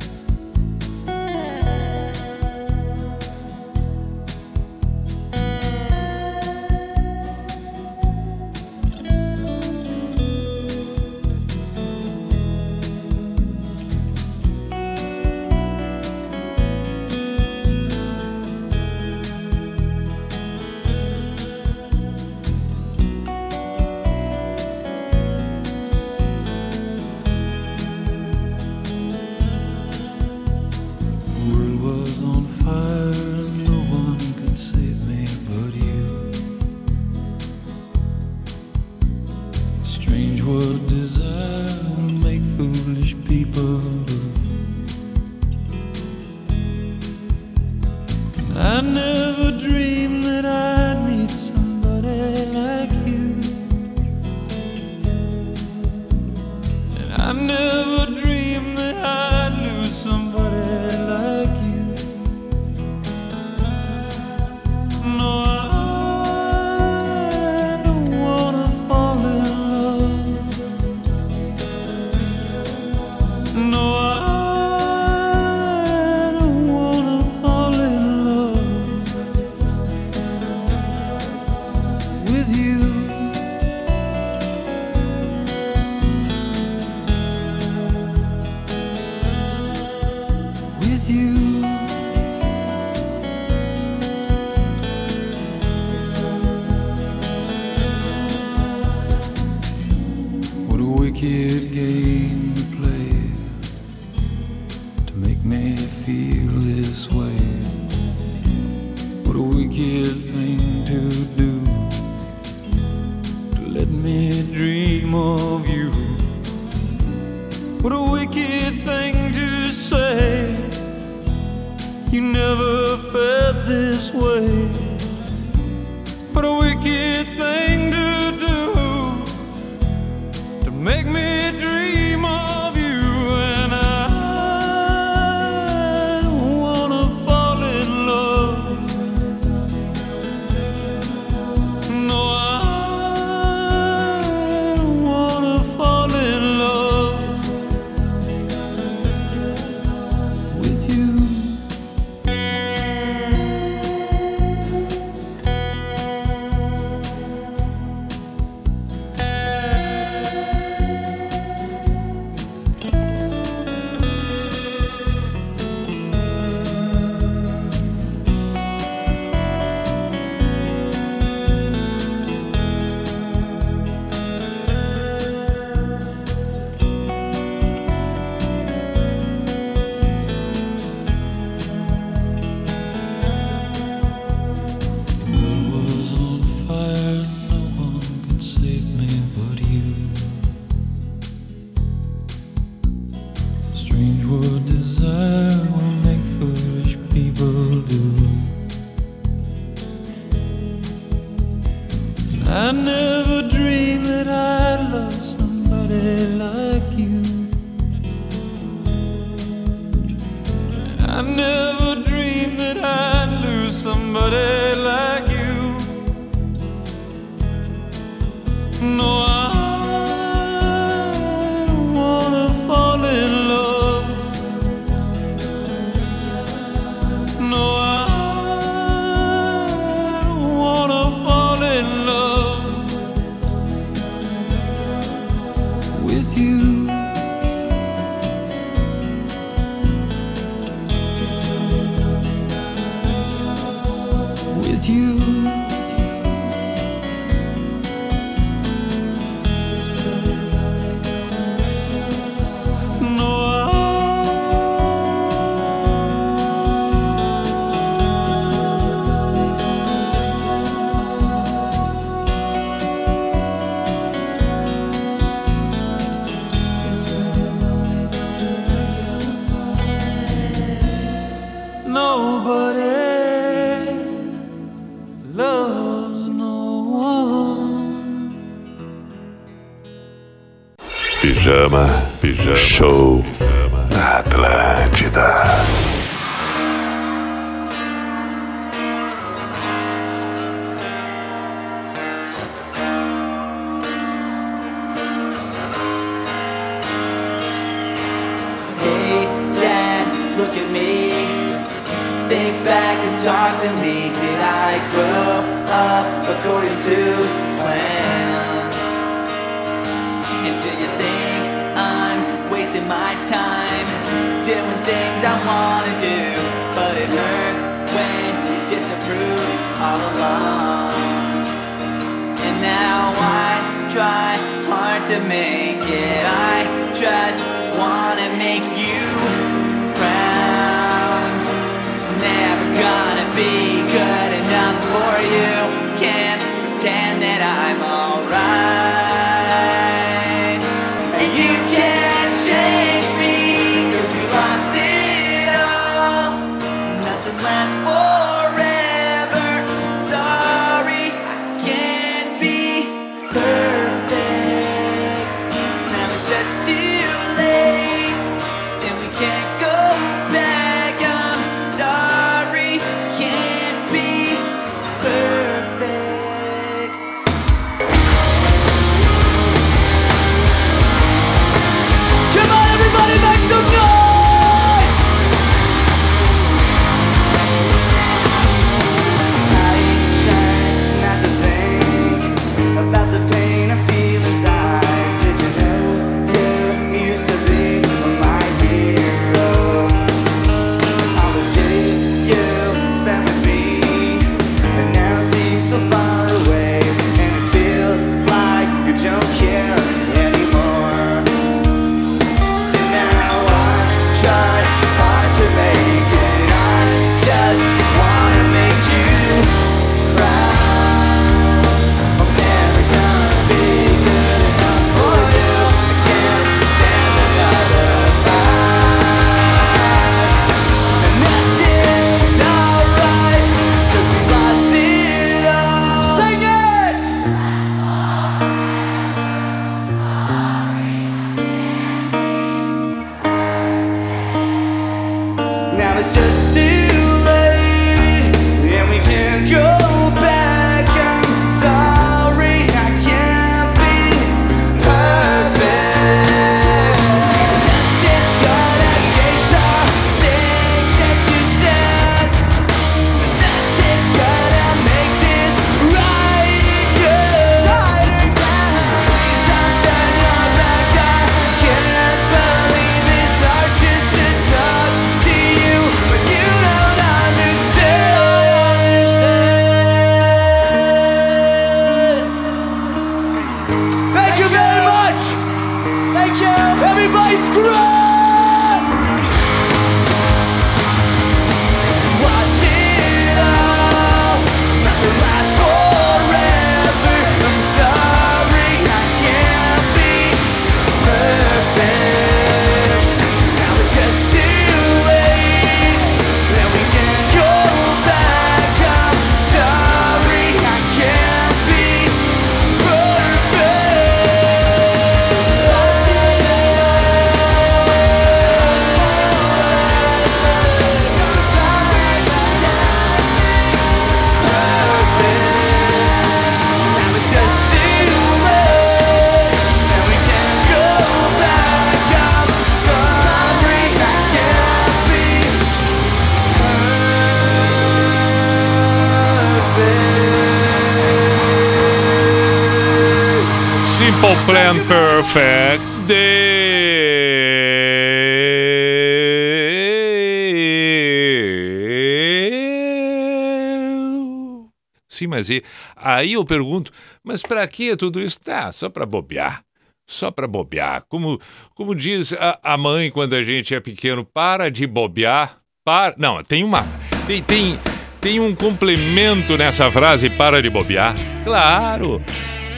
[SPEAKER 1] Mas e, aí eu pergunto, mas para que tudo isso? Tá, só para bobear. Só para bobear. Como, como diz a, a mãe quando a gente é pequeno, para de bobear. Para... Não, tem uma. Tem, tem, tem um complemento nessa frase, para de bobear. Claro!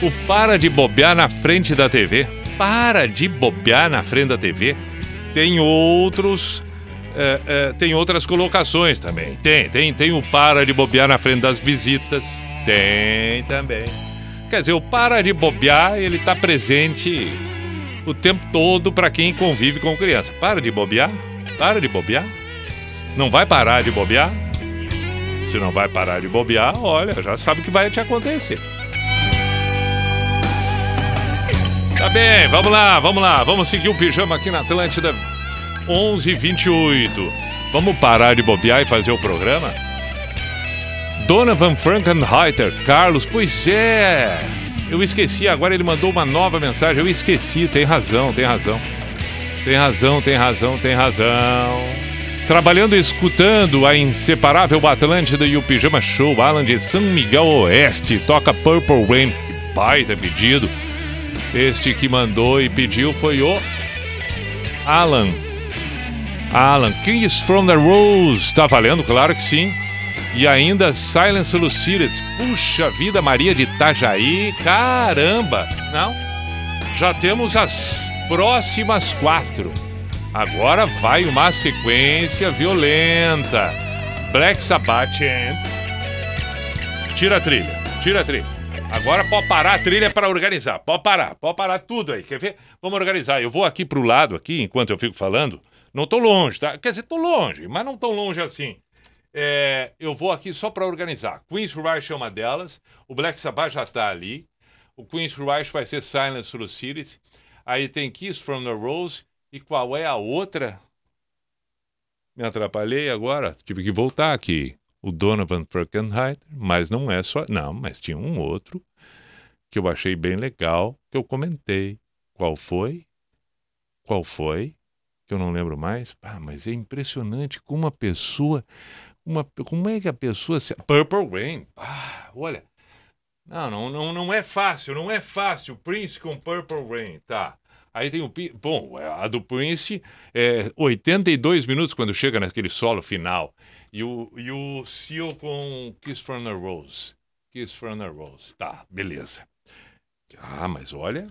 [SPEAKER 1] O para de bobear na frente da TV. Para de bobear na frente da TV. Tem outros. é, é, tem outras colocações também. Tem, tem, tem o para de bobear na frente das visitas. Tem também. Quer dizer, o para de bobear, ele tá presente o tempo todo para quem convive com criança. Para de bobear? Para de bobear? Não vai parar de bobear? Se não vai parar de bobear, olha, já sabe o que vai te acontecer. Tá bem, vamos lá, vamos lá. Vamos seguir o pijama aqui na Atlântida 11:28. Vamos parar de bobear e fazer o programa? Donovan Frankenheiter, Carlos, pois é. Eu esqueci, agora ele mandou uma nova mensagem. Eu esqueci, tem razão, tem razão. Tem razão, tem razão, tem razão. Trabalhando e escutando a inseparável Atlântida e o Pijama Show, Alan de São Miguel Oeste, toca Purple Rain. Que baita pedido. Este que mandou e pediu foi o Alan. Alan, Kings from the Rose. Tá valendo? Claro que sim. E ainda Silence Lucided. Puxa vida, Maria de Itajaí. Caramba! Não? Já temos as próximas quatro. Agora vai uma sequência violenta. Black Sabbath antes. Tira a trilha, tira a trilha. Agora pode parar a trilha para organizar. Pode parar, pode parar tudo aí. Quer ver? Vamos organizar. Eu vou aqui pro lado aqui, enquanto eu fico falando. Não tô longe, tá? Quer dizer, tô longe, mas não tão longe assim. É, eu vou aqui só para organizar. Queen's Rush é uma delas. O Black Sabbath já tá ali. O Queen's Rush vai ser Silence Through Cities. Aí tem Kiss from the Rose. E qual é a outra? Me atrapalhei agora. Tive que voltar aqui. O Donovan Frankenheiter, mas não é só. Não, mas tinha um outro que eu achei bem legal, que eu comentei. Qual foi? Qual foi? Que eu não lembro mais. Ah, mas é impressionante como a pessoa. Uma, como é que a pessoa se. Purple Rain. Ah, olha. Não, não, não, não é fácil, não é fácil. Prince com Purple Rain, tá. Aí tem o. Bom, a do Prince é 82 minutos quando chega naquele solo final. E o, e o Seal com Kiss from the Rose. Kiss from the Rose. Tá, beleza. Ah, mas olha.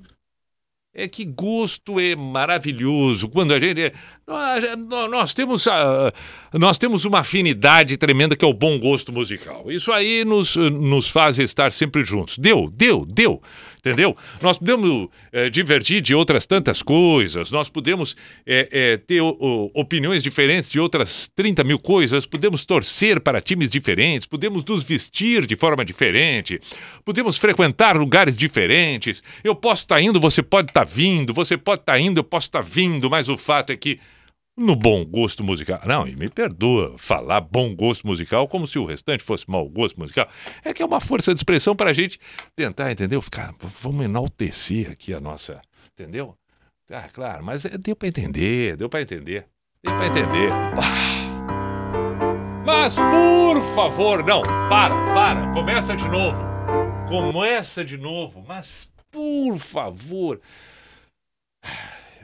[SPEAKER 1] É que gosto é maravilhoso. Quando a gente. Nós, nós temos, a- nós temos uma afinidade tremenda que é o bom gosto musical. Isso aí nos, nos faz estar sempre juntos. Deu, deu, deu. Entendeu? Nós podemos eh, divertir de outras tantas coisas, nós podemos eh, eh, ter o- o- opiniões diferentes de outras 30 mil coisas, podemos torcer para times diferentes, podemos nos vestir de forma diferente, podemos frequentar lugares diferentes. Eu posso estar indo, você pode estar vindo, você pode estar indo, eu posso estar vindo, mas o fato é que no bom gosto musical. Não, e me perdoa falar bom gosto musical como se o restante fosse mau gosto musical. É que é uma força de expressão para a gente tentar, entendeu? Ficar, vamos enaltecer aqui a nossa. Entendeu? Ah, claro, mas é- deu para entender, deu para entender. Deu para entender. Ah. Mas, por favor, não, para, para, começa de novo. Começa de novo, mas, por favor.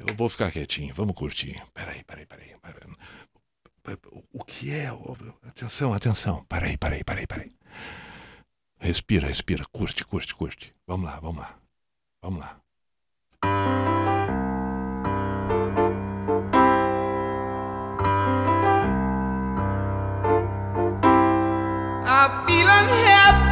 [SPEAKER 1] Eu vou ficar quietinho, vamos curtir. Peraí, peraí, peraí. peraí. O que é? Atenção, atenção. Peraí, peraí, peraí, peraí. Respira, respira. Curte, curte, curte. Vamos lá, vamos lá. Vamos lá.
[SPEAKER 8] I feel unhappy.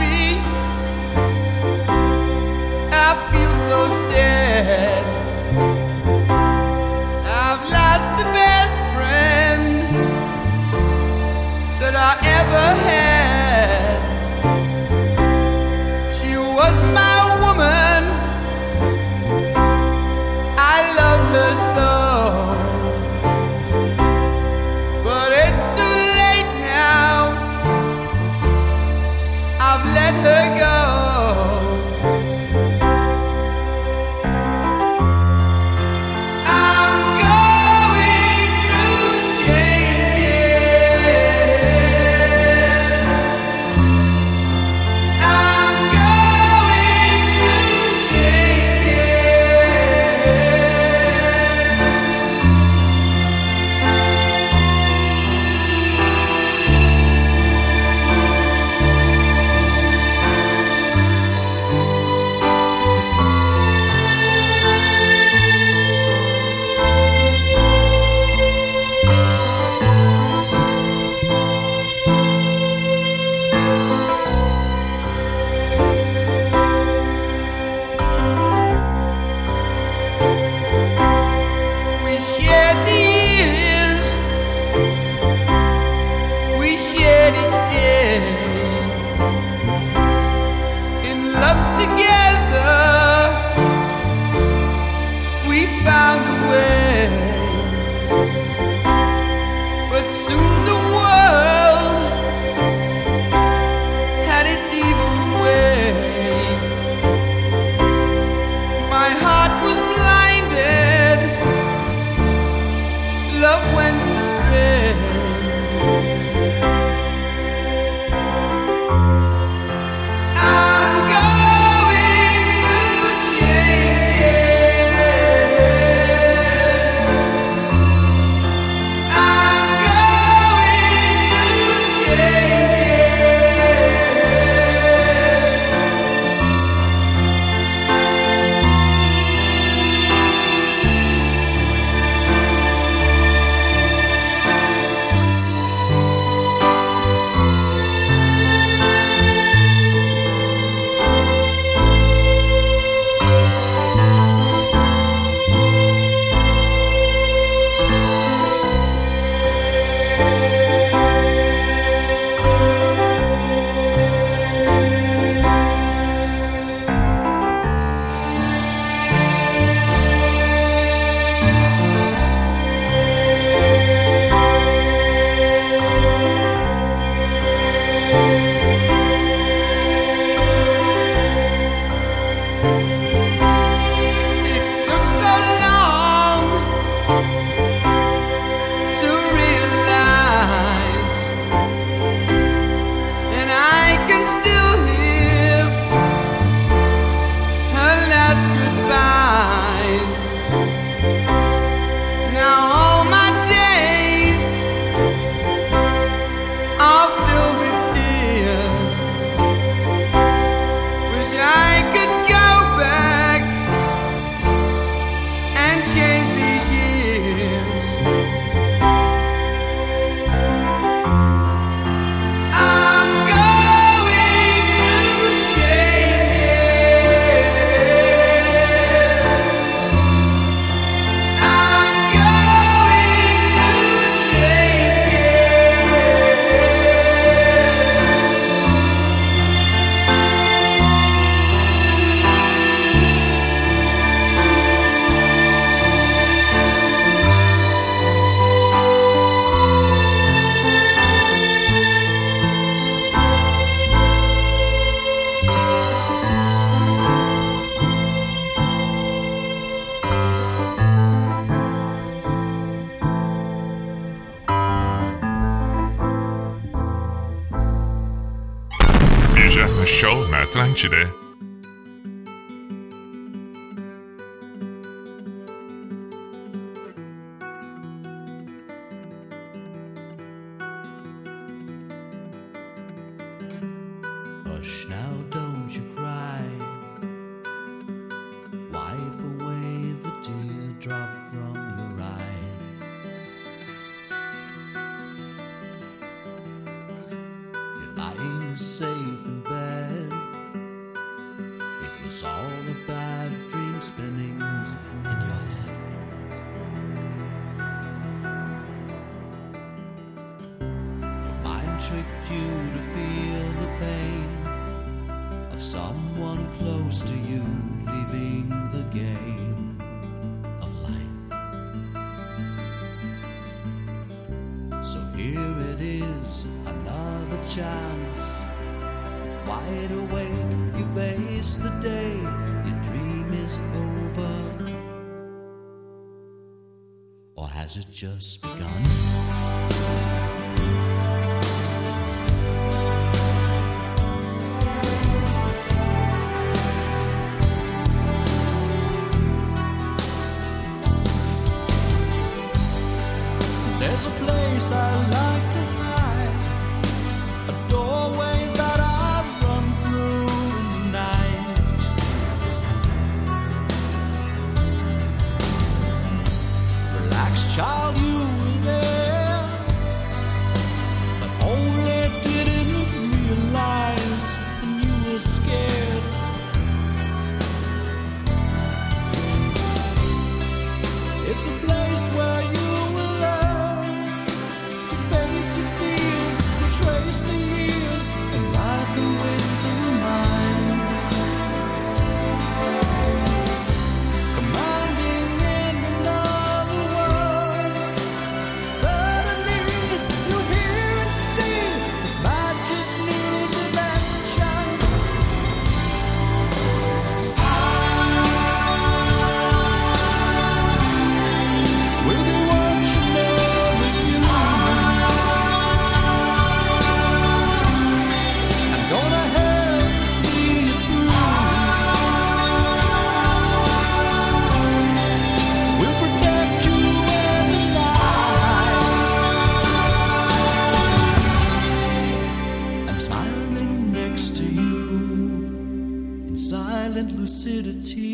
[SPEAKER 4] Silent lucidity.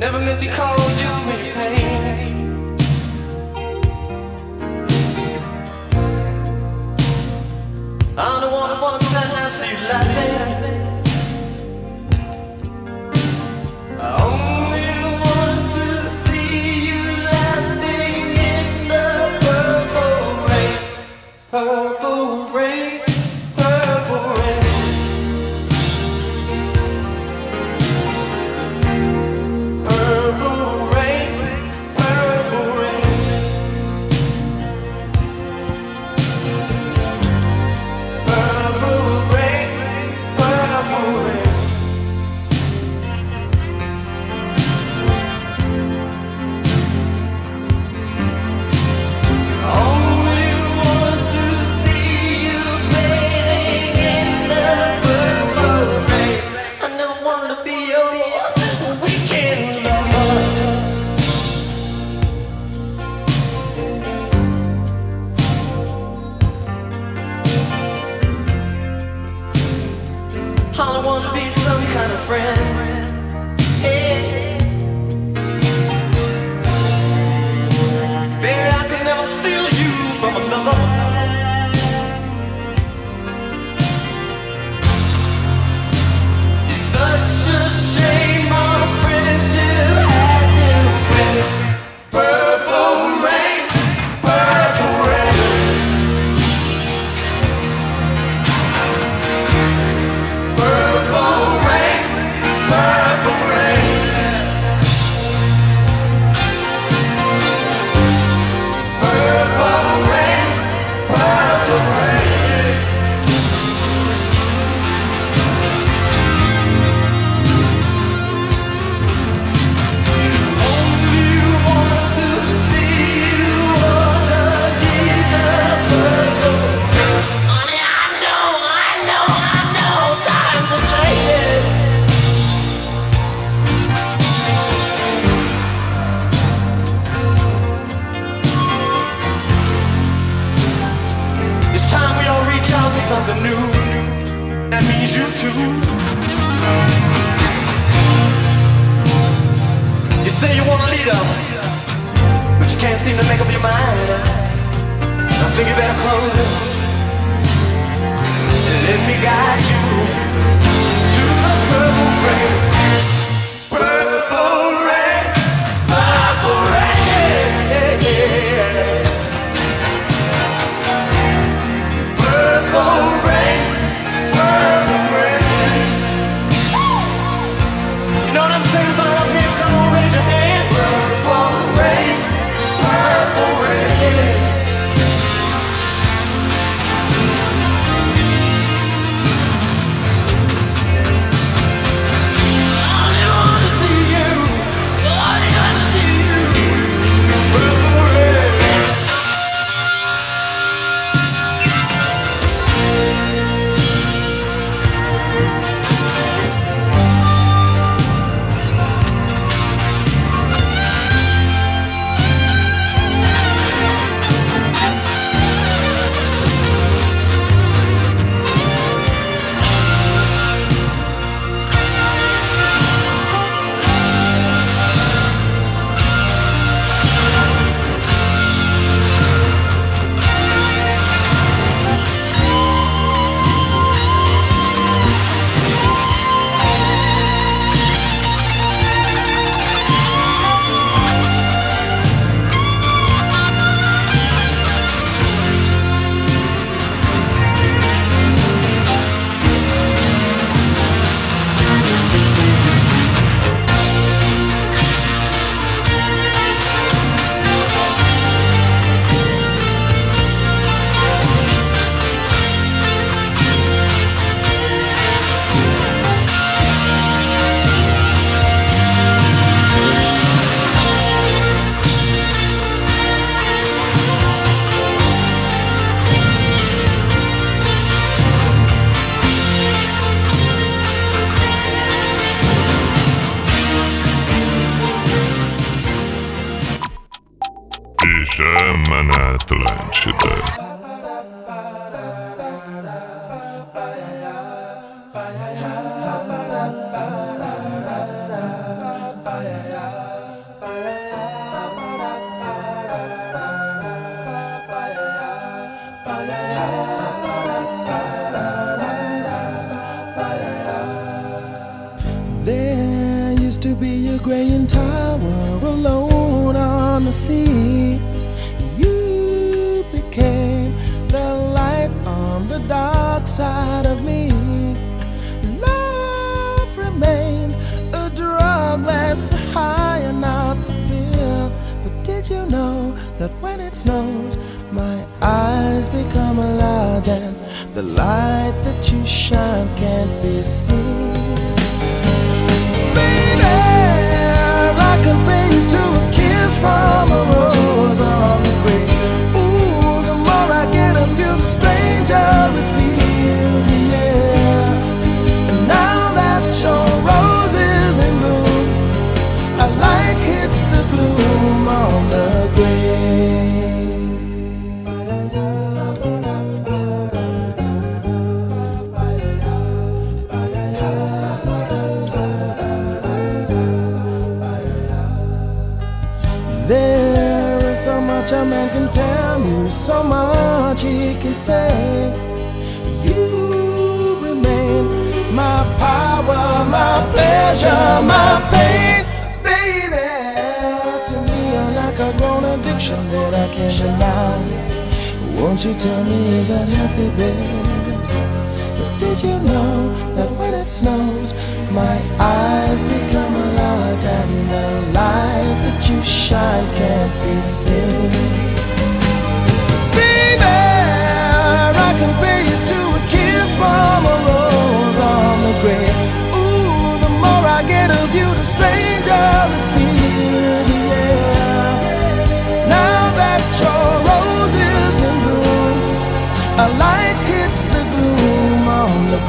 [SPEAKER 9] Never meant to cause you any pain.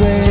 [SPEAKER 6] away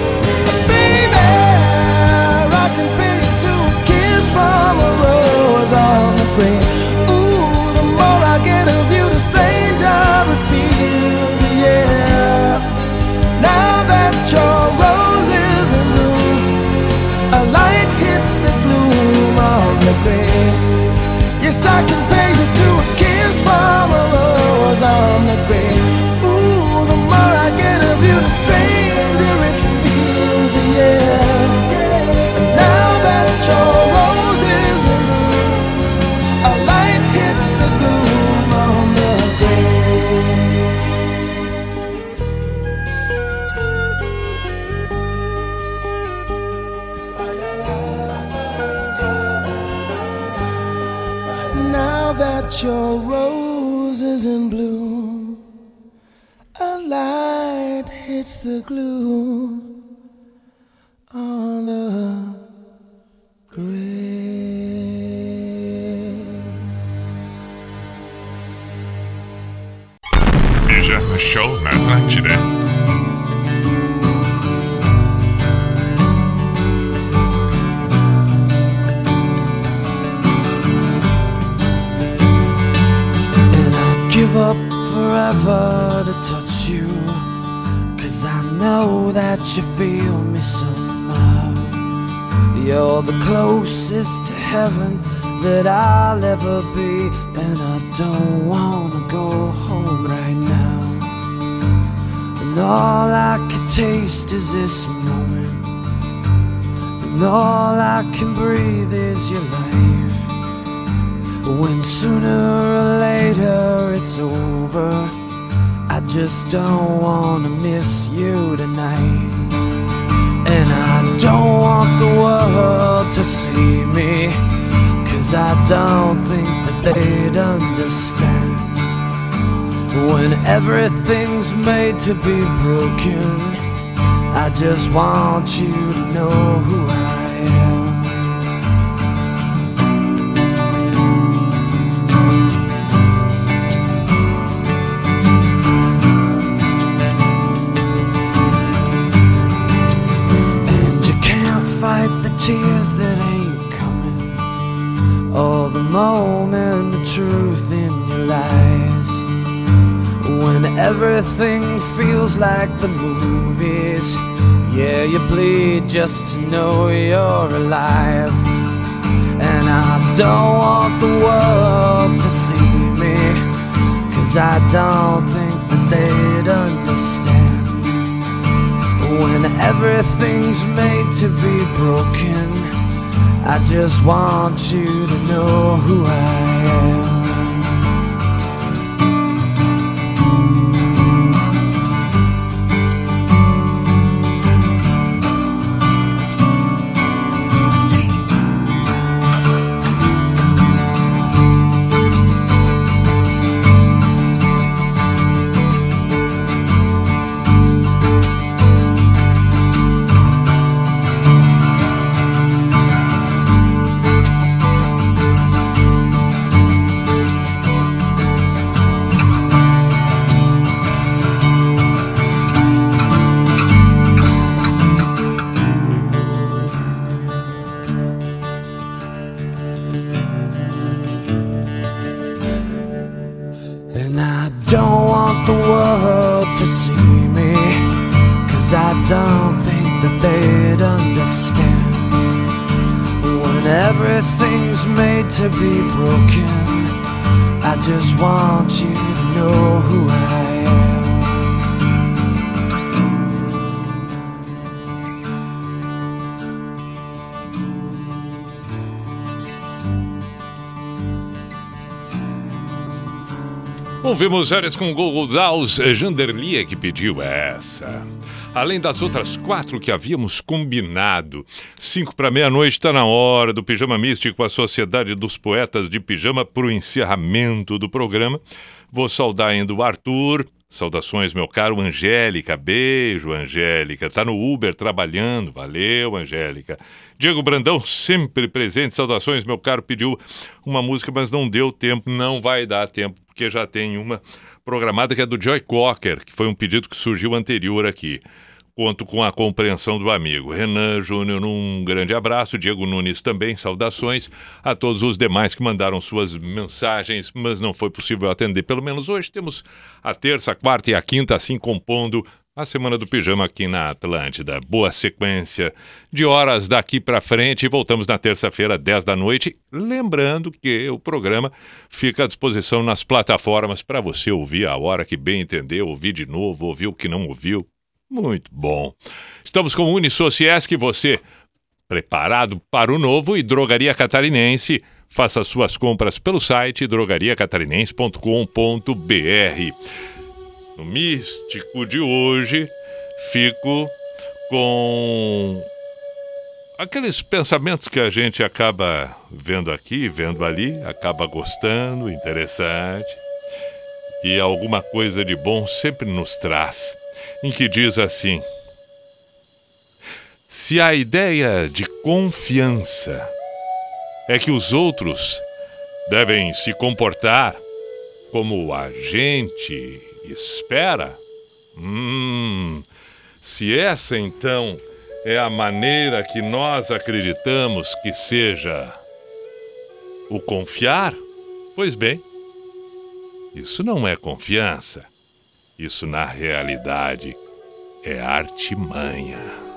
[SPEAKER 3] glue. Heaven that I'll ever be. And I don't wanna go home right now. And all I can taste is this moment. And all I can breathe is your life. When sooner or later it's over, I just don't wanna miss you tonight. And I don't want the world to me, cause I don't think that they'd understand. When everything's made to be broken, I just want you to know who I am. Everything feels like the movies, yeah, you bleed just to know you're alive. And I don't want the world to see me, cause I don't think that they'd understand. When everything's made to be broken, I just want you to know who I am. To be broken, I just want you to know who I am.
[SPEAKER 1] Ouvimos áreas com Google Dolls, Janderlia que pediu essa. Além das outras quatro que havíamos combinado. Cinco para meia-noite está na hora do Pijama Místico, a Sociedade dos Poetas de Pijama, para o encerramento do programa. Vou saudar ainda o Arthur. Saudações, meu caro Angélica. Beijo, Angélica. Tá no Uber trabalhando. Valeu, Angélica. Diego Brandão, sempre presente. Saudações, meu caro. Pediu uma música, mas não deu tempo. Não vai dar tempo, porque já tem uma programada que é do Joy Cocker, que foi um pedido que surgiu anterior aqui. Conto com a compreensão do amigo. Renan Júnior, um grande abraço. Diego Nunes também, saudações. A todos os demais que mandaram suas mensagens, mas não foi possível atender. Pelo menos hoje temos a terça, a quarta e a quinta, assim compondo a Semana do Pijama aqui na Atlântida. Boa sequência de horas daqui para frente. Voltamos na terça-feira, 10 da noite. Lembrando que o programa fica à disposição nas plataformas para você ouvir a hora que bem entendeu, ouvir de novo, ouvir o que não ouviu. Muito bom. Estamos com o Unisociesc, você preparado para o novo e Drogaria Catarinense. Faça suas compras pelo site drogariacatarinense.com.br. No místico de hoje, fico com aqueles pensamentos que a gente acaba vendo aqui, vendo ali, acaba gostando, interessante. E alguma coisa de bom sempre nos traz em que diz assim: Se a ideia de confiança é que os outros devem se comportar como a gente espera, hum, se essa então é a maneira que nós acreditamos que seja o confiar, pois bem, isso não é confiança. Isso na realidade é artimanha.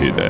[SPEAKER 7] Atlantida. In